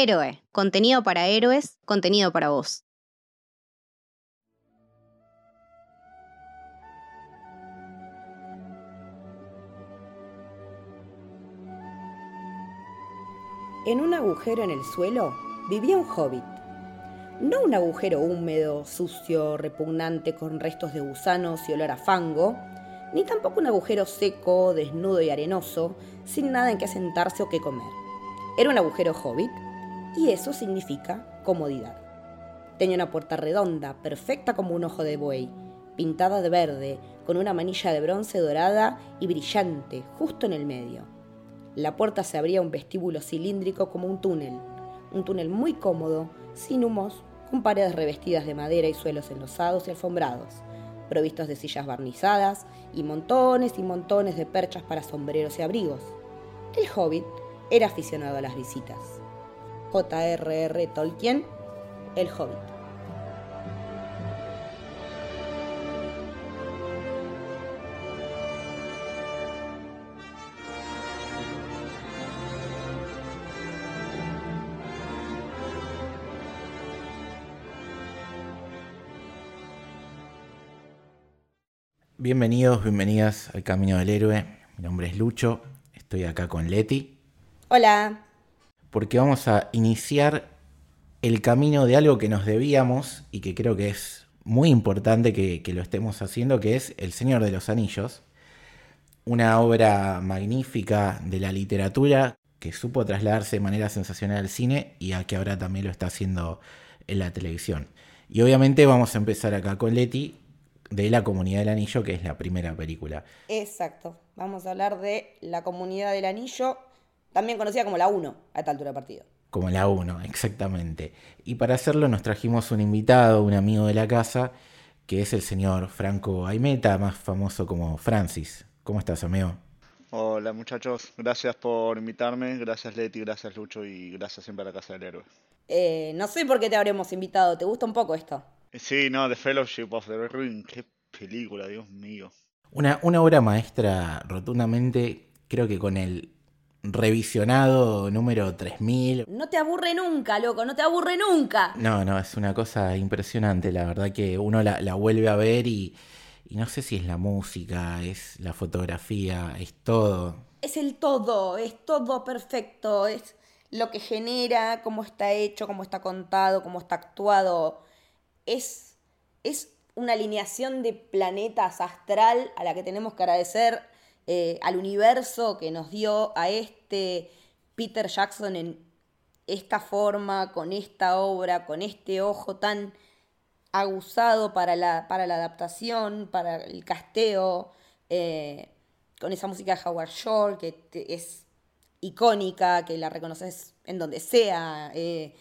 Héroe, contenido para héroes, contenido para vos. En un agujero en el suelo vivía un hobbit. No un agujero húmedo, sucio, repugnante, con restos de gusanos y olor a fango, ni tampoco un agujero seco, desnudo y arenoso, sin nada en que sentarse o qué comer. Era un agujero hobbit y eso significa comodidad. Tenía una puerta redonda, perfecta como un ojo de buey, pintada de verde, con una manilla de bronce dorada y brillante justo en el medio. La puerta se abría a un vestíbulo cilíndrico como un túnel, un túnel muy cómodo, sin humos, con paredes revestidas de madera y suelos enlosados y alfombrados, provistos de sillas barnizadas y montones y montones de perchas para sombreros y abrigos. El hobbit era aficionado a las visitas. J.R.R. Tolkien, El Hobbit. Bienvenidos, bienvenidas al Camino del Héroe. Mi nombre es Lucho, estoy acá con Leti. Hola. Porque vamos a iniciar el camino de algo que nos debíamos y que creo que es muy importante que, lo estemos haciendo, que es El Señor de los Anillos. Una obra magnífica de la literatura que supo trasladarse de manera sensacional al cine y a que ahora también lo está haciendo en la televisión. Y obviamente vamos a empezar acá con Leti de La Comunidad del Anillo, que es la primera película. Exacto. Vamos a hablar de La Comunidad del Anillo, también conocida como la 1 a esta altura del partido. Como la 1, exactamente. Y para hacerlo nos trajimos un invitado, un amigo de la casa, que es el señor Franco Aimeta, más famoso como Francis. ¿Cómo estás, amigo? Hola muchachos, gracias por invitarme, gracias Leti, gracias Lucho y gracias siempre a la Casa del Héroe. Eh, no sé por qué te habremos invitado, ¿te gusta un poco esto? Sí, no, The Fellowship of the Ring, qué película, Dios mío. Una, una obra maestra rotundamente, creo que con el revisionado número 3000. No te aburre nunca, loco, no te aburre nunca. No, no, es una cosa impresionante, la verdad que uno la, la vuelve a ver y, y no sé si es la música, es la fotografía, es todo. Es el todo, es todo perfecto, es lo que genera, cómo está hecho, cómo está contado, cómo está actuado es, es una alineación de planetas astral a la que tenemos que agradecer eh, al universo que nos dio a este Peter Jackson en esta forma, con esta obra, con este ojo tan aguzado para la, para la adaptación, para el casteo, eh, con esa música de Howard Shore que es icónica, que la reconoces en donde sea. Eh,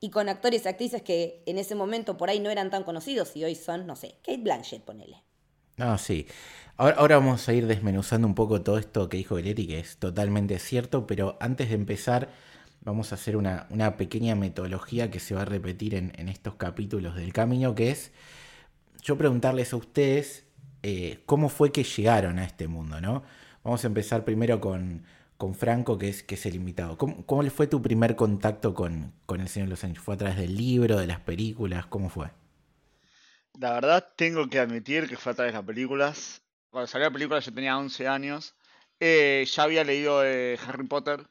y con actores y actrices que en ese momento por ahí no eran tan conocidos y hoy son, no sé, Kate Blanchett, ponele. No, sí. Ahora, vamos a ir desmenuzando un poco todo esto que dijo Leti, que es totalmente cierto, pero antes de empezar vamos a hacer una, pequeña metodología que se va a repetir en, estos capítulos del camino, que es yo preguntarles a ustedes eh, cómo fue que llegaron a este mundo, ¿no? Vamos a empezar primero con, con Franco, que es, que es el invitado. ¿Cómo, ¿Cómo, fue tu primer contacto con, con El Señor de los Anillos? ¿Fue a través del libro, de las películas? ¿Cómo fue? La verdad, tengo que admitir que fue a través de las películas. Cuando salió la película yo tenía 11 años. Eh, ya había leído eh, Harry Potter.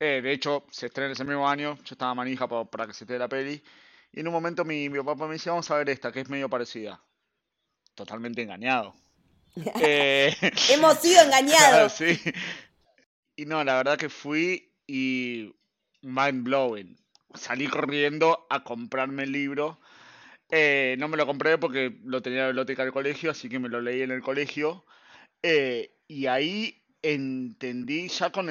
Eh, de hecho, se estrena ese mismo año. Yo estaba manija para, que se esté la peli. Y en un momento mi, mi papá me dice, vamos a ver esta, que es medio parecida. Totalmente engañado. Hemos sido engañados. sí. Y no, la verdad que fui y mind blowing. Salí corriendo a comprarme el libro. Eh, no me lo compré porque lo tenía en la biblioteca del colegio, así que me lo leí en el colegio. Eh, y ahí entendí, ya con,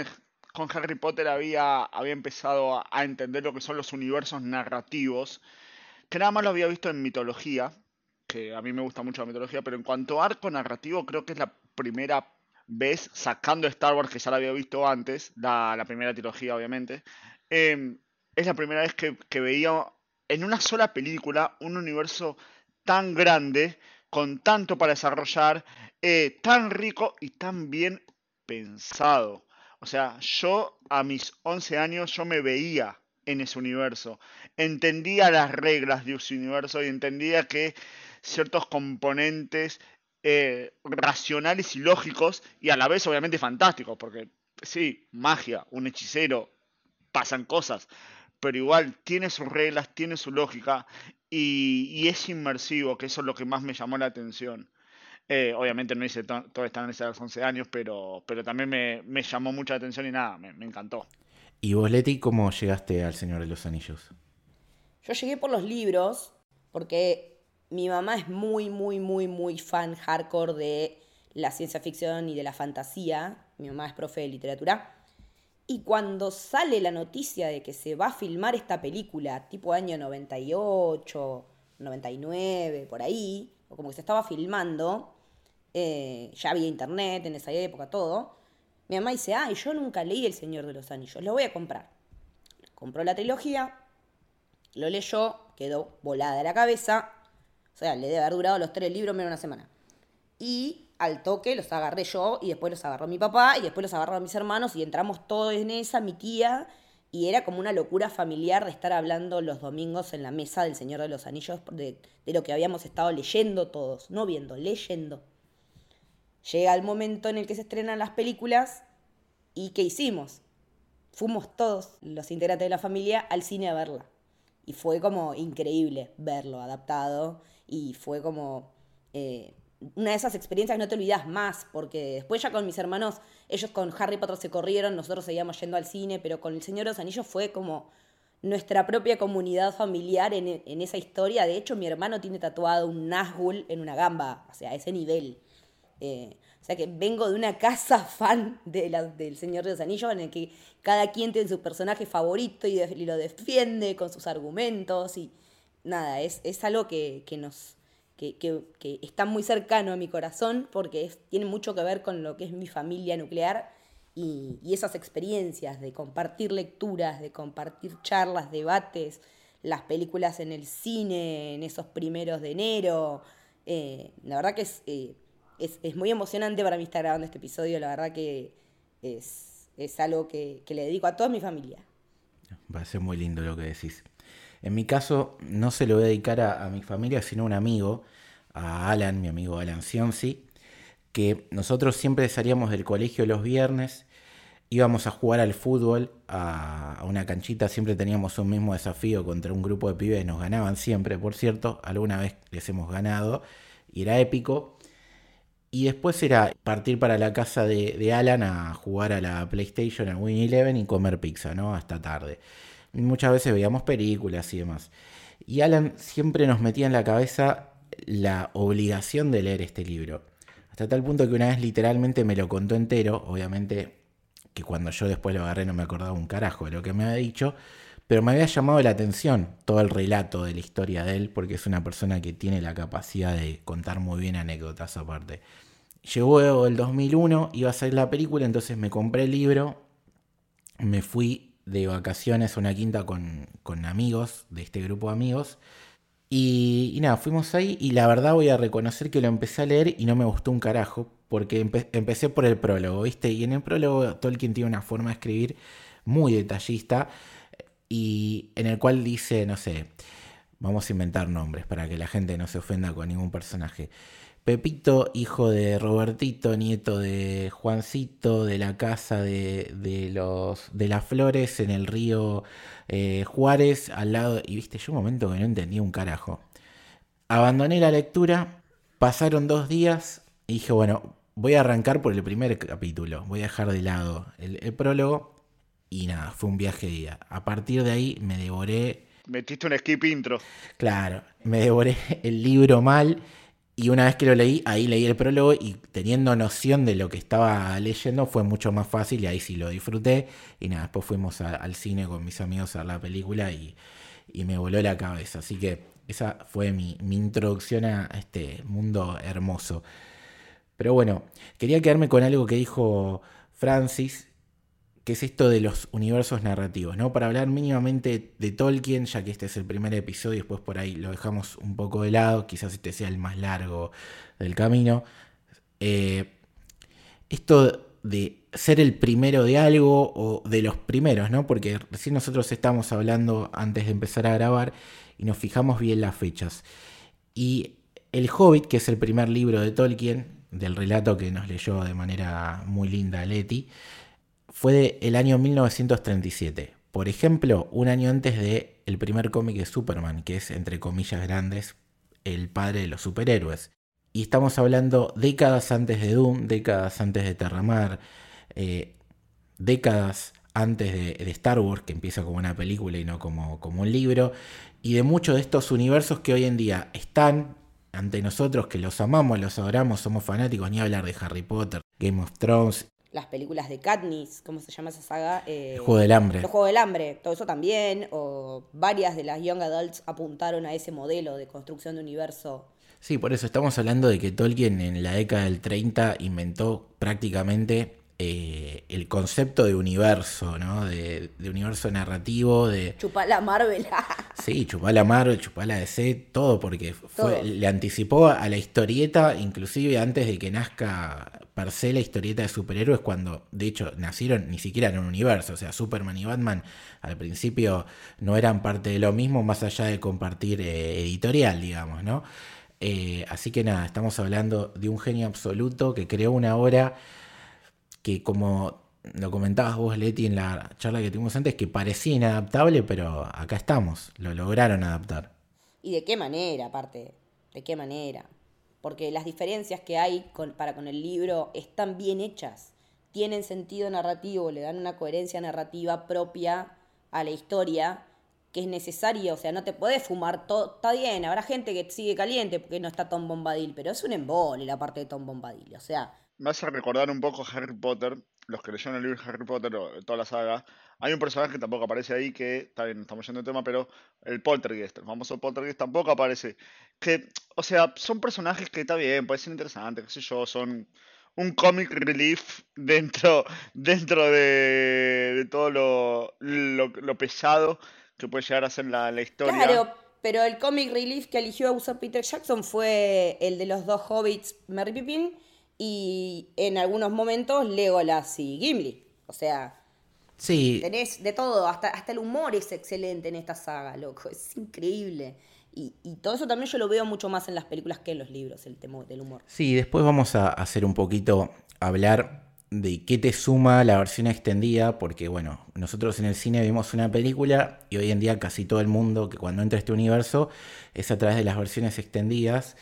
con Harry Potter había, había empezado a, entender lo que son los universos narrativos, que nada más lo había visto en mitología, que a mí me gusta mucho la mitología, pero en cuanto a arco narrativo creo que es la primera ves, sacando Star Wars, que ya la había visto antes, la, primera trilogía obviamente, em, es la primera vez que, veía en una sola película un universo tan grande, con tanto para desarrollar, eh, tan rico y tan bien pensado. O sea, yo a mis 11 años yo me veía en ese universo. Entendía las reglas de ese universo y entendía que ciertos componentes eh, racionales y lógicos y a la vez obviamente fantásticos, porque sí, magia, un hechicero, pasan cosas, pero igual tiene sus reglas, tiene su lógica y, es inmersivo, que eso es lo que más me llamó la atención. Eh, obviamente no hice todo esto en los 11 años, pero, pero también me, llamó mucha atención y nada, me, me encantó. ¿Y vos, Leti, cómo llegaste al Señor de los Anillos? Yo llegué por los libros, porque mi mamá es muy, muy, muy, muy fan hardcore de la ciencia ficción y de la fantasía. Mi mamá es profe de literatura. Y cuando sale la noticia de que se va a filmar esta película, tipo año 98, 99, por ahí, o como que se estaba filmando, eh, ya había internet en esa época, todo, mi mamá dice, ay, yo nunca leí El Señor de los Anillos, lo voy a comprar. Compró la trilogía, lo leyó, quedó volada la cabeza, o sea, le debe haber durado los tres libros menos una semana. Y al toque los agarré yo y después los agarró mi papá y después los agarró mis hermanos y entramos todos en esa, mi tía, y era como una locura familiar de estar hablando los domingos en la mesa del Señor de los Anillos de, lo que habíamos estado leyendo todos, no viendo, leyendo. Llega el momento en el que se estrenan las películas y ¿qué hicimos? Fuimos todos los integrantes de la familia al cine a verla. Y fue como increíble verlo adaptado y fue como eh, una de esas experiencias que no te olvidas más, porque después ya con mis hermanos, ellos con Harry Potter se corrieron, nosotros seguíamos yendo al cine, pero con El Señor de los Anillos fue como nuestra propia comunidad familiar en, esa historia. De hecho, mi hermano tiene tatuado un Nazgûl en una gamba, o sea, a ese nivel. Eh, o sea que vengo de una casa fan de del Señor de los Anillos en el que cada quien tiene su personaje favorito y, y lo defiende con sus argumentos y nada, es, es algo que, nos, que, que, está muy cercano a mi corazón porque tiene mucho que ver con lo que es mi familia nuclear y, esas experiencias de compartir lecturas, de compartir charlas, debates, las películas en el cine, en esos primeros de enero. Eh, la verdad que eh, es, es, muy emocionante para mí estar grabando este episodio, la verdad que es, es algo que, que le dedico a toda mi familia. Va a ser muy lindo lo que decís. En mi caso, no se lo voy a dedicar a, mi familia, sino a un amigo, a Alan, mi amigo Alan Sionsi, que nosotros siempre salíamos del colegio los viernes, íbamos a jugar al fútbol a, una canchita, siempre teníamos un mismo desafío contra un grupo de pibes, nos ganaban siempre, por cierto, alguna vez les hemos ganado, y era épico. Y después era partir para la casa de, de Alan a jugar a la PlayStation, a Win Eleven y comer pizza, ¿no? Hasta tarde muchas veces veíamos películas y demás. Y Alan siempre nos metía en la cabeza la obligación de leer este libro. Hasta tal punto que una vez literalmente me lo contó entero, obviamente que cuando yo después lo agarré no me acordaba un carajo de lo que me había dicho, pero me había llamado la atención todo el relato de la historia de él, porque es una persona que tiene la capacidad de contar muy bien anécdotas aparte. Llegó el 2001, iba a salir la película, entonces me compré el libro, me fui de vacaciones a una quinta con, amigos, de este grupo de amigos. Y, nada, fuimos ahí y la verdad voy a reconocer que lo empecé a leer y no me gustó un carajo, porque empecé por el prólogo, ¿viste? Y en el prólogo Tolkien tiene una forma de escribir muy detallista y en el cual dice, no sé, vamos a inventar nombres para que la gente no se ofenda con ningún personaje. Pepito, hijo de Robertito, nieto de Juancito, de la casa de, los, de las flores en el río eh, Juárez, al lado. Y viste, yo un momento que no entendía un carajo. Abandoné la lectura, pasaron dos días y dije, bueno, voy a arrancar por el primer capítulo, voy a dejar de lado el, el prólogo. Y nada, fue un viaje de día. A partir de ahí me devoré. Metiste un skip intro. Claro, me devoré el libro mal y una vez que lo leí, ahí leí el prólogo y teniendo noción de lo que estaba leyendo fue mucho más fácil y ahí sí lo disfruté. Y nada, después fuimos al cine con mis amigos a ver la película y, me voló la cabeza. Así que esa fue mi, mi introducción a este mundo hermoso. Pero bueno, quería quedarme con algo que dijo Francis, que es esto de los universos narrativos, ¿no? Para hablar mínimamente de Tolkien, ya que este es el primer episodio, después por ahí lo dejamos un poco de lado, quizás este sea el más largo del camino. Eh, esto de ser el primero de algo o de los primeros, ¿no? Porque recién nosotros estamos hablando antes de empezar a grabar y nos fijamos bien las fechas. Y El Hobbit, que es el primer libro de Tolkien, del relato que nos leyó de manera muy linda Leti, fue del año 1937. Por ejemplo, un año antes de el primer cómic de Superman, que es, entre comillas grandes, el padre de los superhéroes. Y estamos hablando décadas antes de Doom, décadas antes de Terramar, eh, décadas antes de, Star Wars, que empieza como una película y no como, como un libro, y de muchos de estos universos que hoy en día están ante nosotros, que los amamos, los adoramos, somos fanáticos, ni hablar de Harry Potter, Game of Thrones. Las películas de Katniss, ¿cómo se llama esa saga? Eh, el Juego del Hambre. El Juego del Hambre, todo eso también, o varias de las Young Adults apuntaron a ese modelo de construcción de universo Sí, por eso estamos hablando de que Tolkien en la década del 30 inventó prácticamente eh, el concepto de universo, ¿no? De, universo narrativo, de... Chupala Marvel. sí, chupala Marvel, chupala DC, todo, porque fue, le anticipó a la historieta, inclusive antes de que nazca per se la historieta de superhéroes, cuando de hecho nacieron ni siquiera en un universo, o sea, Superman y Batman al principio no eran parte de lo mismo, más allá de compartir eh, editorial, digamos, ¿no? Eh, así que nada, estamos hablando de un genio absoluto que creó una obra que como lo comentabas vos, Leti, en la charla que tuvimos antes, que parecía inadaptable, pero acá estamos, lo lograron adaptar. ¿Y de qué manera, aparte? ¿De qué manera? Porque las diferencias que hay para con el libro están bien hechas, tienen sentido narrativo, le dan una coherencia narrativa propia a la historia que es necesario, o sea, no te puedes fumar todo, está bien, habrá gente que sigue caliente porque no está Tom Bombadil, pero es un embole la parte de Tom Bombadil, o sea. Me hace recordar un poco Harry Potter, los que leyeron el libro Harry Potter, toda la saga, hay un personaje que tampoco aparece ahí, que, bien, estamos yendo de tema, pero el Poltergeist, el famoso Poltergeist tampoco aparece. Que, o sea, son personajes que está bien, ser interesantes, qué sé yo, son un comic relief dentro, dentro de, todo lo, lo pesado que puede llegar a ser la, la historia. Claro, pero el comic relief que eligió a usar Peter Jackson fue el de los dos hobbits, Merry Pippin, y en algunos momentos Legolas y Gimli. O sea, sí. tenés de todo, hasta, hasta el humor es excelente en esta saga, loco, es increíble. Y, y, todo eso también yo lo veo mucho más en las películas que en los libros, el tema del humor. Sí, después vamos a hacer un poquito, hablar de qué te suma la versión extendida, porque bueno, nosotros en el cine vimos una película y hoy en día casi todo el mundo que cuando entra a este universo es a través de las versiones extendidas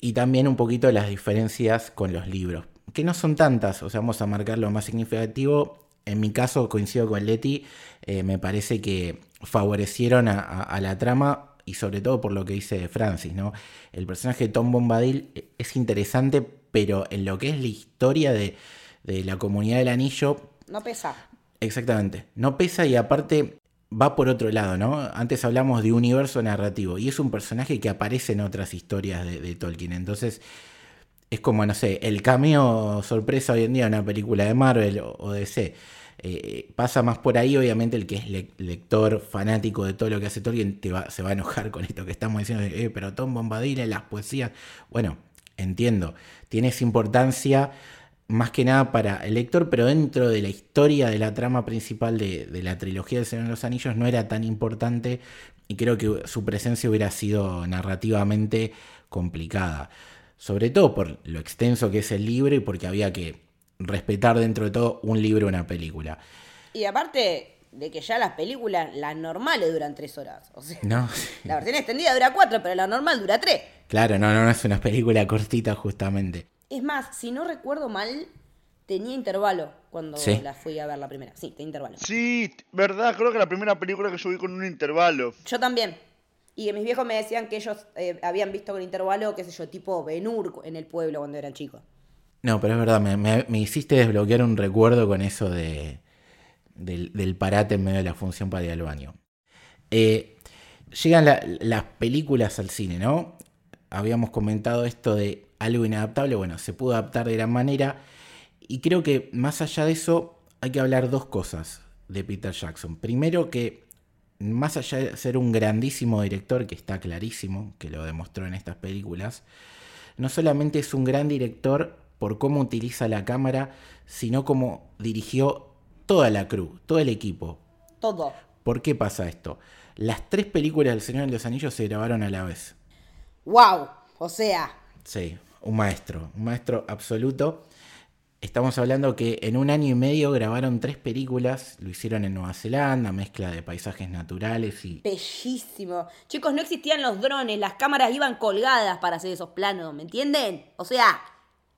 y también un poquito las diferencias con los libros, que no son tantas, o sea, vamos a marcar lo más significativo. En mi caso coincido con Leti, eh, me parece que favorecieron a, la trama y sobre todo por lo que dice Francis, ¿no? El personaje de Tom Bombadil es interesante, pero en lo que es la historia de, de la comunidad del anillo. No pesa. Exactamente. No pesa y aparte va por otro lado, ¿no? Antes hablamos de universo narrativo y es un personaje que aparece en otras historias de, Tolkien. Entonces es como, no sé, el cameo sorpresa hoy en día en una película de Marvel o, de DC. Eh, pasa más por ahí, obviamente el que es lector fanático de todo lo que hace Tolkien te va, se va a enojar con esto que estamos diciendo, eh, pero Tom Bombadil en las poesías, bueno, entiendo, tiene importancia más que nada para el lector, pero dentro de la historia de la trama principal de, la trilogía del Señor de los Anillos no era tan importante y creo que su presencia hubiera sido narrativamente complicada. Sobre todo por lo extenso que es el libro y porque había que respetar dentro de todo un libro o una película. Y aparte de que ya las películas, las normales duran tres horas. O sea, no. La versión extendida dura cuatro, pero la normal dura tres. Claro, no, no, no es una película cortita justamente. Es más, si no recuerdo mal, tenía intervalo cuando la fui a ver la primera. Sí, tenía intervalo. Sí, verdad, creo que la primera película que yo vi con un intervalo. Yo también. Y mis viejos me decían que ellos eh, habían visto con intervalo, qué sé yo, tipo Benur en el pueblo cuando eran chicos. No, pero es verdad, me, hiciste desbloquear un recuerdo con eso de, del, parate en medio de la función para ir al baño. Eh, llegan las películas al cine, ¿no? Habíamos comentado esto de algo inadaptable, bueno, se pudo adaptar de gran manera. Y creo que más allá de eso, hay que hablar dos cosas de Peter Jackson. Primero que, más allá de ser un grandísimo director, que está clarísimo, que lo demostró en estas películas, no solamente es un gran director por cómo utiliza la cámara, sino cómo dirigió toda la crew, todo el equipo. Todo. ¿Por qué pasa esto? Las tres películas del Señor de los Anillos se grabaron a la vez. ¡Wow! O sea. Sí, un maestro, un maestro absoluto. Estamos hablando que en un año y medio grabaron tres películas, lo hicieron en Nueva Zelanda, mezcla de paisajes naturales y... Bellísimo. Chicos, no existían los drones, las cámaras iban colgadas para hacer esos planos, ¿me entienden? O sea,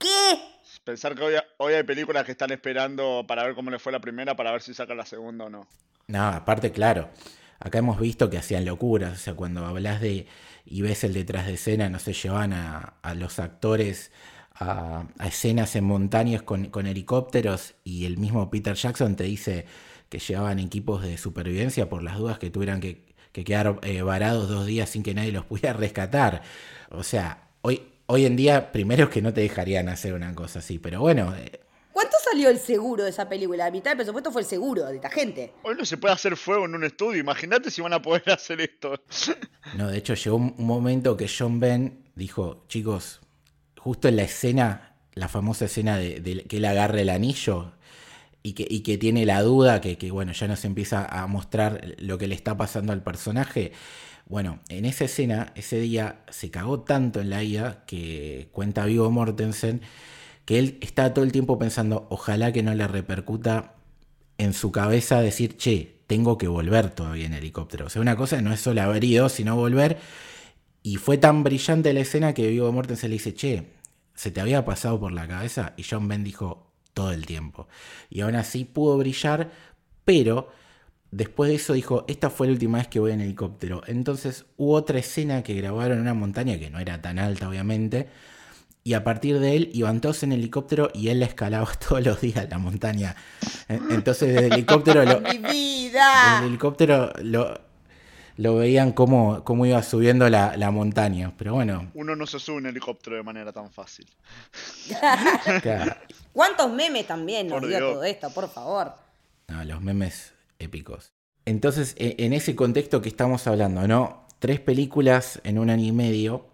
¿qué? Pensar que hoy, hoy hay películas que están esperando para ver cómo le fue la primera, para ver si sacan la segunda o no. No, aparte, claro, acá hemos visto que hacían locuras, o sea, cuando hablas de y ves el detrás de escena, no se llevan a, a los actores a, escenas en montañas con, con, helicópteros y el mismo Peter Jackson te dice que llevaban equipos de supervivencia por las dudas que tuvieran que, que quedar eh, varados dos días sin que nadie los pudiera rescatar. O sea, hoy, hoy en día, primero es que no te dejarían hacer una cosa así, pero bueno. Eh, ¿Cuánto salió el seguro de esa película? La mitad del presupuesto fue el seguro de esta gente. Hoy no se puede hacer fuego en un estudio. Imagínate si van a poder hacer esto. no, de hecho llegó un momento que John Ben dijo, chicos, justo en la escena, la famosa escena de, que él agarra el anillo y que, y que tiene la duda, que, que, bueno, ya nos empieza a mostrar lo que le está pasando al personaje. Bueno, en esa escena, ese día se cagó tanto en la ida que cuenta Vivo Mortensen que él está todo el tiempo pensando, ojalá que no le repercuta en su cabeza decir, che, tengo que volver todavía en helicóptero. O sea, una cosa no es solo haber ido, sino volver. Y fue tan brillante la escena que Vigo Mortensen le dice, che, ¿se te había pasado por la cabeza? Y John Ben dijo, todo el tiempo. Y aún así pudo brillar, pero después de eso dijo, esta fue la última vez que voy en helicóptero. Entonces hubo otra escena que grabaron en una montaña que no era tan alta, obviamente. Y a partir de él iban todos en helicóptero y él la escalaba todos los días la montaña. Entonces desde el helicóptero lo, ¡Mi vida! Desde el helicóptero lo, lo veían cómo, cómo iba subiendo la, la, montaña. Pero bueno. Uno no se sube en helicóptero de manera tan fácil. claro. ¿Cuántos memes también nos dio todo esto, por favor? No, los memes épicos. Entonces, e, en ese contexto que estamos hablando, ¿no? Tres películas en un año y medio,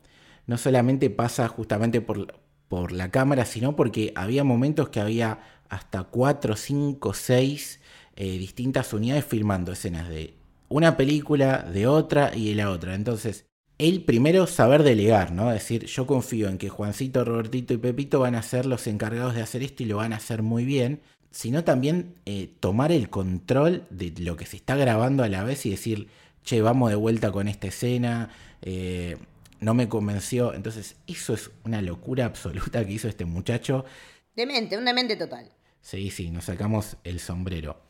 no solamente pasa justamente por, por la cámara, sino porque había momentos que había hasta cuatro, cinco, seis eh, distintas unidades filmando escenas de una película, de otra y de la otra. Entonces, él primero saber delegar, ¿no? Decir, yo confío en que Juancito, Robertito y Pepito van a ser los encargados de hacer esto y lo van a hacer muy bien, sino también eh, tomar el control de lo que se está grabando a la vez y decir, che, vamos de vuelta con esta escena, eh, no me convenció. Entonces, eso es una locura absoluta que hizo este muchacho. Demente, un demente total. Sí, sí, nos sacamos el sombrero.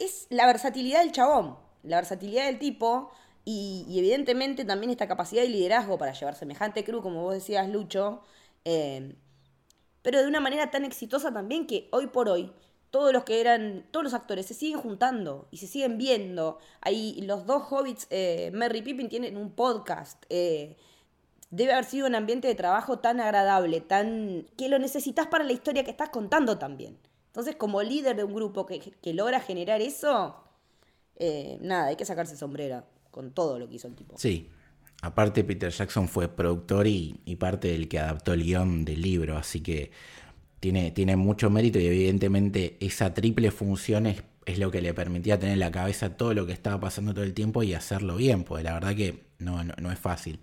Es la versatilidad del chabón la versatilidad del tipo y, evidentemente también esta capacidad de liderazgo para llevar semejante crew, como vos decías, Lucho, eh, pero de una manera tan exitosa también que hoy por hoy todos los que eran, todos los actores se siguen juntando y se siguen viendo. Ahí los dos hobbits, eh, Merry Pippin, tienen un podcast. Eh, debe haber sido un ambiente de trabajo tan agradable, tan que lo necesitas para la historia que estás contando también. Entonces, como líder de un grupo que, que logra generar eso, eh, nada, hay que sacarse sombrera con todo lo que hizo el tipo. Sí, aparte Peter Jackson fue productor y, parte del que adaptó el guion del libro, así que tiene, tiene mucho mérito y evidentemente esa triple función es, lo que le permitía tener en la cabeza todo lo que estaba pasando todo el tiempo y hacerlo bien, porque la verdad que no, no, es fácil.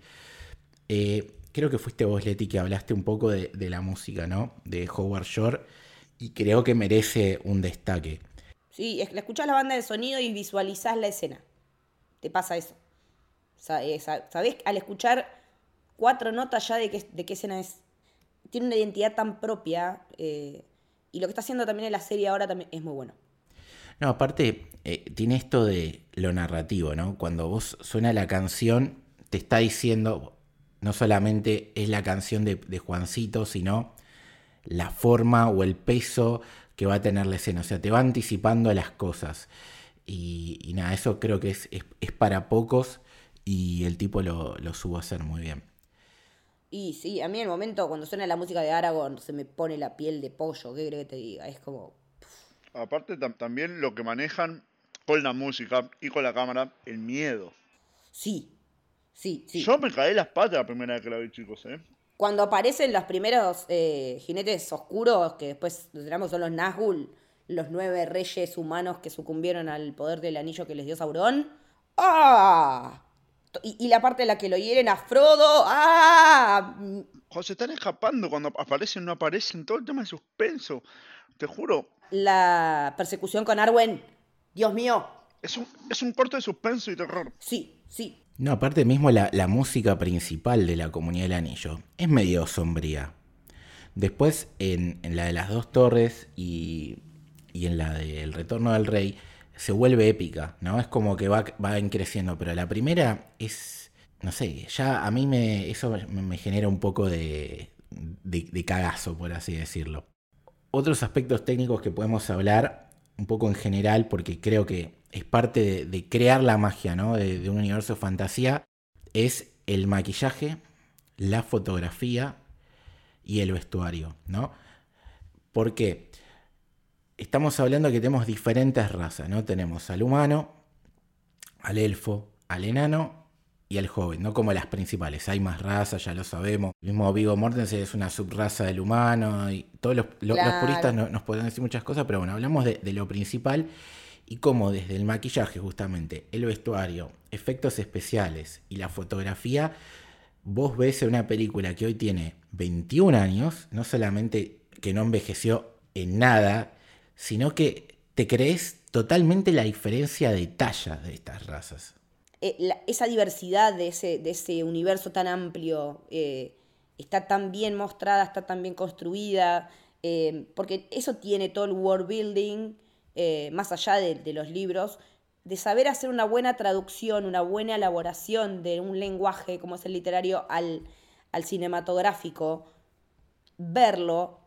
Eh, creo que fuiste vos, Leti, que hablaste un poco de, de la música, ¿no? De Howard Shore y creo que merece un destaque. Sí, es, escuchás la banda de sonido y visualizás la escena. Te pasa eso. Eh, Sabés al escuchar cuatro notas ya de qué, de qué escena es. Tiene una identidad tan propia. Eh, y lo que está haciendo también en la serie ahora también es muy bueno. No, aparte, eh, tiene esto de lo narrativo, ¿no? Cuando vos suena la canción, te está diciendo, no solamente es la canción de, Juancito, sino la forma o el peso que va a tener la escena. O sea, te va anticipando las cosas. Y, nada, eso creo que es, es, para pocos y el tipo lo, lo supo hacer muy bien. Y sí, a mí en el momento cuando suena la música de Aragorn se me pone la piel de pollo, ¿qué crees que te diga? Es como... Aparte también lo que manejan con la música y con la cámara, el miedo. Sí, sí, sí. Yo me caí las patas la primera vez que la vi, chicos, ¿eh? Cuando aparecen los primeros eh, jinetes oscuros, que después tenemos son los Nazgûl, los nueve reyes humanos que sucumbieron al poder del anillo que les dio Sauron. ¡Ah! Y, la parte en la que lo hieren a Frodo. ¡Ah! Se están escapando, cuando aparecen, no aparecen, todo el tema de suspenso. Te juro. La persecución con Arwen. Dios mío. Es un, es un corto de suspenso y terror. Sí, sí. No, aparte mismo la, música principal de la Comunidad del Anillo es medio sombría. Después, en, la de las dos torres y, y en la del Retorno del Rey, se vuelve épica, ¿no? Es como que va, va creciendo, pero la primera es, no sé, ya a mí me, eso me, genera un poco de, de, cagazo, por así decirlo. Otros aspectos técnicos que podemos hablar, un poco en general, porque creo que es parte de, crear la magia, ¿no? De, un universo de fantasía, es el maquillaje, la fotografía y el vestuario, ¿no? ¿Por qué? Estamos hablando que tenemos diferentes razas, ¿no? Tenemos al humano, al elfo, al enano y al joven, no como las principales. Hay más razas, ya lo sabemos. El mismo Vigo Mortensen es una subraza del humano y todos los, puristas nos pueden decir muchas cosas, pero bueno, hablamos de, de lo principal y cómo desde el maquillaje justamente, el vestuario, efectos especiales y la fotografía, vos ves en una película que hoy tiene 21 años, no solamente que no envejeció en nada, sino que te crees totalmente la diferencia de talla de estas razas. Eh, esa diversidad de ese, de ese, universo tan amplio eh, está tan bien mostrada, está tan bien construida, eh, porque eso tiene todo el world building, más allá de, de, los libros, de saber hacer una buena traducción, una buena elaboración de un lenguaje como es el literario al, al cinematográfico, verlo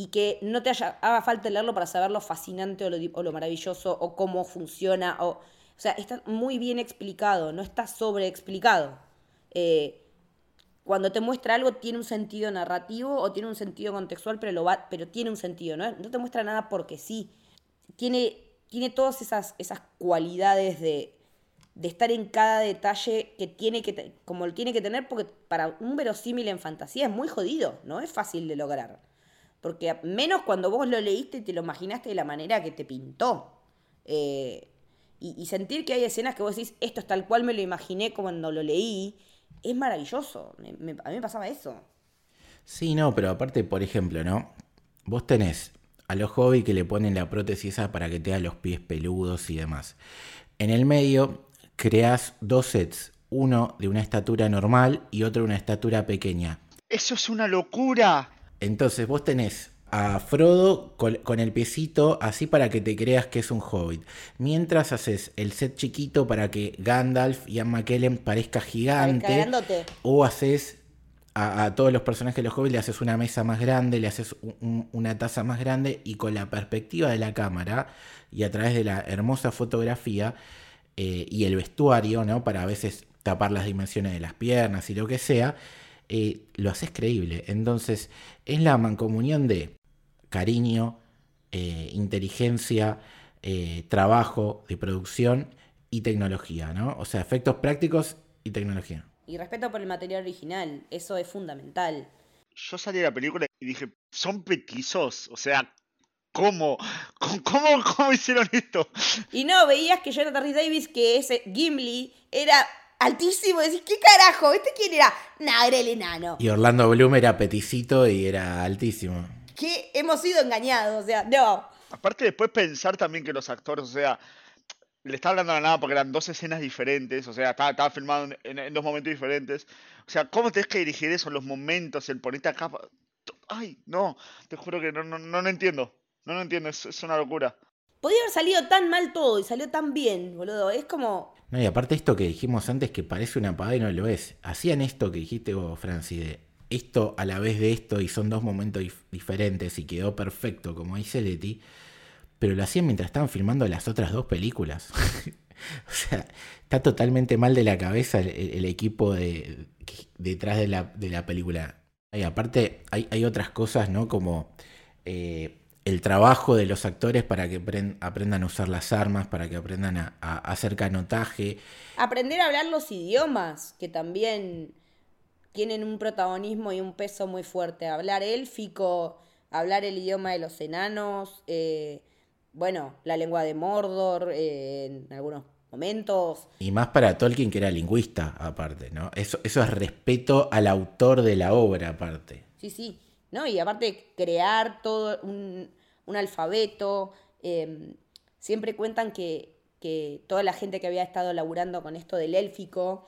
y que no te haga falta leerlo para saber lo fascinante o lo, o lo maravilloso o cómo funciona. O, o, sea, está muy bien explicado, no está sobreexplicado. Eh, cuando te muestra algo tiene un sentido narrativo o tiene un sentido contextual, pero, lo va, pero tiene un sentido, ¿no? No te muestra nada porque sí. Tiene, tiene todas esas, esas cualidades de, de estar en cada detalle que tiene que, como lo tiene que tener, porque para un verosímil en fantasía es muy jodido, no es fácil de lograr. Porque menos cuando vos lo leíste y te lo imaginaste de la manera que te pintó. Eh, y, sentir que hay escenas que vos decís, esto es tal cual me lo imaginé cuando lo leí, es maravilloso. a mí me pasaba eso. Sí, no, pero aparte, por ejemplo, ¿no? Vos tenés a los hobbies que le ponen la prótesis esa para que te haga los pies peludos y demás. En el medio creas dos sets, uno de una estatura normal y otro de una estatura pequeña. Eso es una locura. Entonces vos tenés a Frodo con, el piecito así para que te creas que es un hobbit. Mientras haces el set chiquito para que Gandalf y Ian McKellen parezca gigante. O haces a, todos los personajes de los hobbits le haces una mesa más grande, le haces una taza más grande y con la perspectiva de la cámara y a través de la hermosa fotografía eh, y el vestuario, ¿no? Para a veces tapar las dimensiones de las piernas y lo que sea eh, lo haces creíble. Entonces, es la mancomunión de cariño, eh, inteligencia, eh, trabajo de producción y tecnología, ¿no? O sea, efectos prácticos y tecnología. Y respeto por el material original, eso es fundamental. Yo salí de la película y dije, son petizos, o sea, ¿Cómo? ¿Cómo, ¿Cómo hicieron esto? Y no, veías que Jonathan Rhys Davis, que ese Gimli, era altísimo. Decís, ¿qué carajo? ¿Este quién era? Nah, era el enano. Y Orlando Bloom era peticito y era altísimo. Que hemos sido engañados, o sea, no. Aparte, después pensar también que los actores, o sea, le estaba hablando a la nada porque eran dos escenas diferentes, o sea, estaba, filmado en, dos momentos diferentes. O sea, ¿cómo tenés que dirigir eso, los momentos, el ponerte acá? Ay, no, te juro que no, no, no, entiendo. No lo entiendo, es, es una locura. Podía haber salido tan mal todo y salió tan bien, boludo. Es como. No, y aparte esto que dijimos antes que parece una pavada y no lo es. Hacían esto que dijiste vos, Francis, de esto a la vez de esto y son dos momentos diferentes y quedó perfecto, como dice Leti, pero lo hacían mientras estaban filmando las otras dos películas. o sea, está totalmente mal de la cabeza el, equipo de, detrás de la, de la película. Y aparte hay, hay otras cosas, ¿no? Como... Eh, el trabajo de los actores para que aprendan a usar las armas, para que aprendan a, hacer canotaje. Aprender a hablar los idiomas, que también tienen un protagonismo y un peso muy fuerte. Hablar élfico, hablar el idioma de los enanos, eh, bueno, la lengua de Mordor eh, en algunos momentos. Y más para Tolkien que era lingüista aparte, ¿no? Eso, eso es respeto al autor de la obra aparte. Sí, sí. ¿No? Y aparte crear todo un, un alfabeto. eh, siempre cuentan que, que toda la gente que había estado laburando con esto del élfico,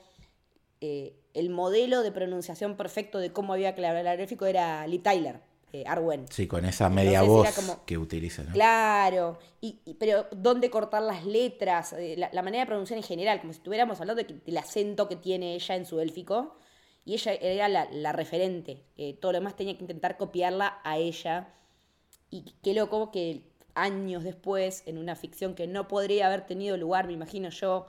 eh, el modelo de pronunciación perfecto de cómo había que hablar élfico era Lee Tyler, eh, Arwen. Sí, con esa media Entonces voz como- que utiliza, ¿no? Claro, y, y- pero dónde cortar las letras, Eh, la, la manera de pronunciar en general, como si estuviéramos hablando de del acento que tiene ella en su élfico, y ella era la, la referente, Eh, todo lo demás tenía que intentar copiarla a ella, y qué loco que años después, en una ficción que no podría haber tenido lugar, me imagino yo,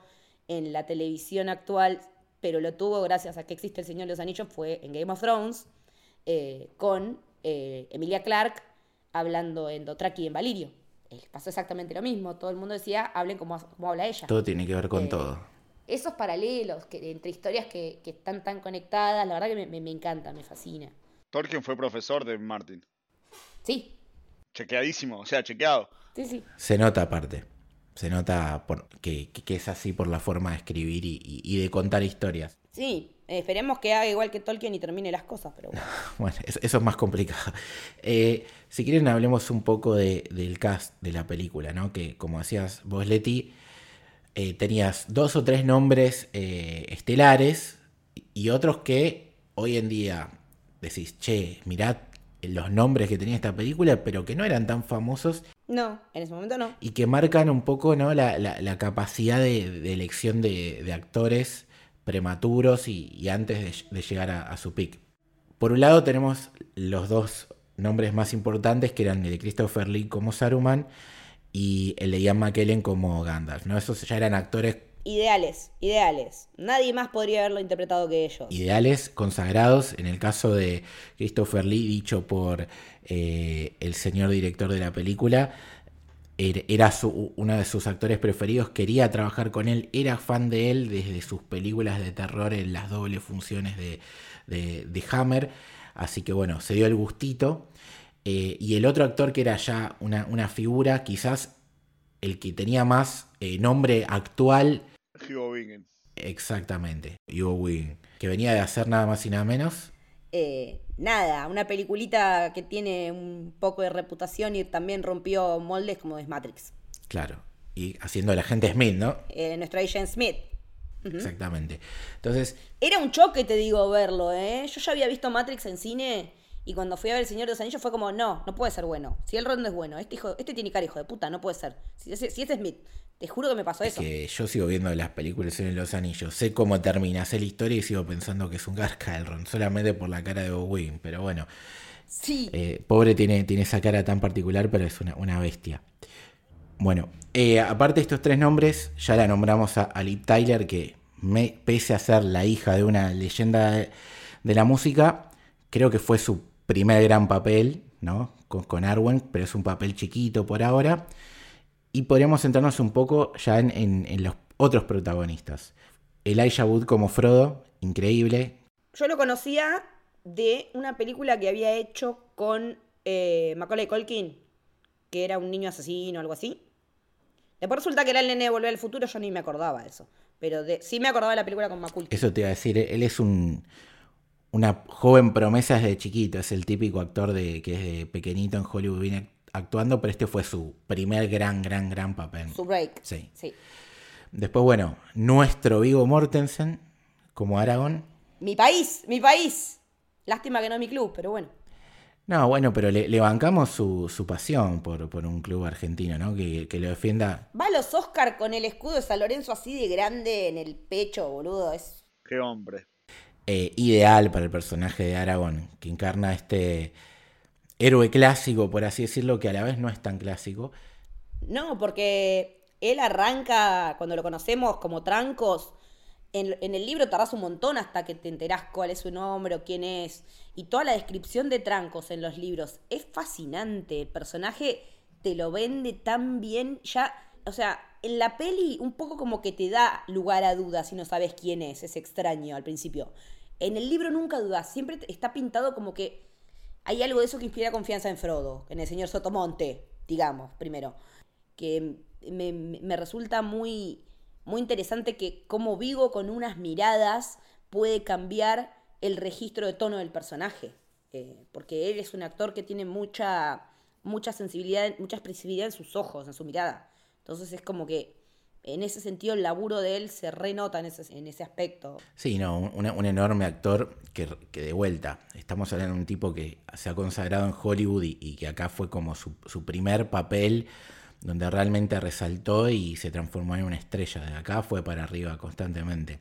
en la televisión actual, pero lo tuvo gracias a que existe El Señor de los Anillos, fue en Game of Thrones, eh, con eh, Emilia Clarke hablando en Dothraki y en Valirio. Eh, pasó exactamente lo mismo, todo el mundo decía, hablen como, como habla ella. Todo tiene que ver con todo. Esos paralelos que, entre historias que, que están tan conectadas, la verdad que me, me- me encanta, me fascina. Tolkien fue profesor de Martin. Sí, Chequeadísimo, o sea, chequeado. sí, sí. Se nota aparte. Se nota por, que, es así por la forma de escribir y, y- y de contar historias. Sí, eh, esperemos que haga igual que Tolkien y termine las cosas, pero bueno. Bueno, eso, eso es más complicado. Eh, si quieren hablemos un poco de- del cast de la película, ¿no? Que como decías vos, Leti, eh, tenías dos o tres nombres eh, estelares y otros que hoy en día decís, che, mirad los nombres que tenía esta película, pero que no eran tan famosos No, en ese momento no. y que marcan un poco ¿no? la, la- la capacidad de, de elección de, de actores prematuros y, y antes de, de llegar a, a su pick. Por un lado tenemos los dos nombres más importantes que eran el de Christopher Lee como Saruman y el de Ian McKellen como Gandalf. ¿no? Esos ya eran actores Ideales, ideales. Nadie más podría haberlo interpretado que ellos. ideales, consagrados. En el caso de Christopher Lee, dicho por eh, el señor director de la película, er- era su- uno de sus actores preferidos, quería trabajar con él, era fan de él desde sus películas de terror en las dobles funciones de, de- de Hammer. Así que bueno, se dio el gustito. Eh, y el otro actor que era ya una, una figura, quizás el que tenía más eh, nombre actual Hugo Bingen. Exactamente, Hugo Weaving, que venía de hacer nada más y nada menos. Eh, nada, una peliculita que tiene un poco de reputación y también rompió moldes como es Matrix. Claro, y haciendo el agente Smith, ¿no? Eh, nuestro Agent Smith. Exactamente. Entonces, Era un choque, te digo, verlo, ¿eh? Yo ya había visto Matrix en cine y cuando fui a ver El Señor de los Anillos fue como, no, no puede ser bueno. Si el no es bueno, este, hijo, este tiene cara hijo de puta, no puede ser. Si ese, si es Smith, te juro que me pasó eso. que yo sigo viendo las películas en Los Anillos, sé cómo termina, sé la historia y sigo pensando que es un Garca Elrond, solamente por la cara de Weaving, pero bueno, Sí, eh, pobre tiene, tiene esa cara tan particular, pero es una, una bestia. Bueno, eh, aparte de estos tres nombres, ya la nombramos a, a Tyler, que me- pese a ser la hija de una leyenda de, de la música, creo que fue su primer gran papel, ¿no? Con, con Arwen, pero es un papel chiquito por ahora. Y podríamos centrarnos un poco ya en, en- en los otros protagonistas. Elijah Wood como Frodo, increíble. yo lo conocía de una película que había hecho con eh, Macaulay Culkin, que era un niño asesino o algo así. Después resulta que era el nene de Volver al Futuro, yo ni me acordaba de eso. Pero de- sí me acordaba de la película con Macaulay. Eso te iba a decir, él es un, una joven promesa desde chiquito, es el típico actor de que desde pequeñito en Hollywood viene actuando, pero este fue su primer gran, gran, gran papel. Su break. Sí. Sí. Después, bueno, nuestro Vigo Mortensen como Aragón. Mi país, mi país. Lástima que no es mi club, pero bueno. No, bueno, pero le, le bancamos su, su pasión por, por un club argentino, ¿no? Que, que lo defienda. Va a los Oscar con el escudo de San Lorenzo así de grande en el pecho, boludo. Es Qué hombre. Eh, ideal para el personaje de Aragón, que encarna este héroe clásico, por así decirlo, que a la vez no es tan clásico. No, porque él arranca, cuando lo conocemos como trancos, en, el libro tardás un montón hasta que te enterás cuál es su nombre o quién es. Y toda la descripción de trancos en los libros es fascinante. El personaje te lo vende tan bien. Ya, o sea, en la peli un poco como que te da lugar a dudas si no sabes quién es. Es extraño al principio. En el libro nunca dudas, siempre está pintado como que hay algo de eso que inspira confianza en Frodo, en el señor Sotomonte, digamos, primero. Que me, me resulta muy, muy interesante que como Vigo con unas miradas puede cambiar el registro de tono del personaje. Eh, porque él es un actor que tiene mucha, mucha sensibilidad, mucha expresividad en sus ojos, en su mirada. Entonces es como que en ese sentido el laburo de él se renota en ese, en ese aspecto. Sí, no, un, enorme actor que, de vuelta, estamos hablando de un tipo que se ha consagrado en Hollywood y, que acá fue como su, primer papel donde realmente resaltó y se transformó en una estrella. De acá fue para arriba constantemente.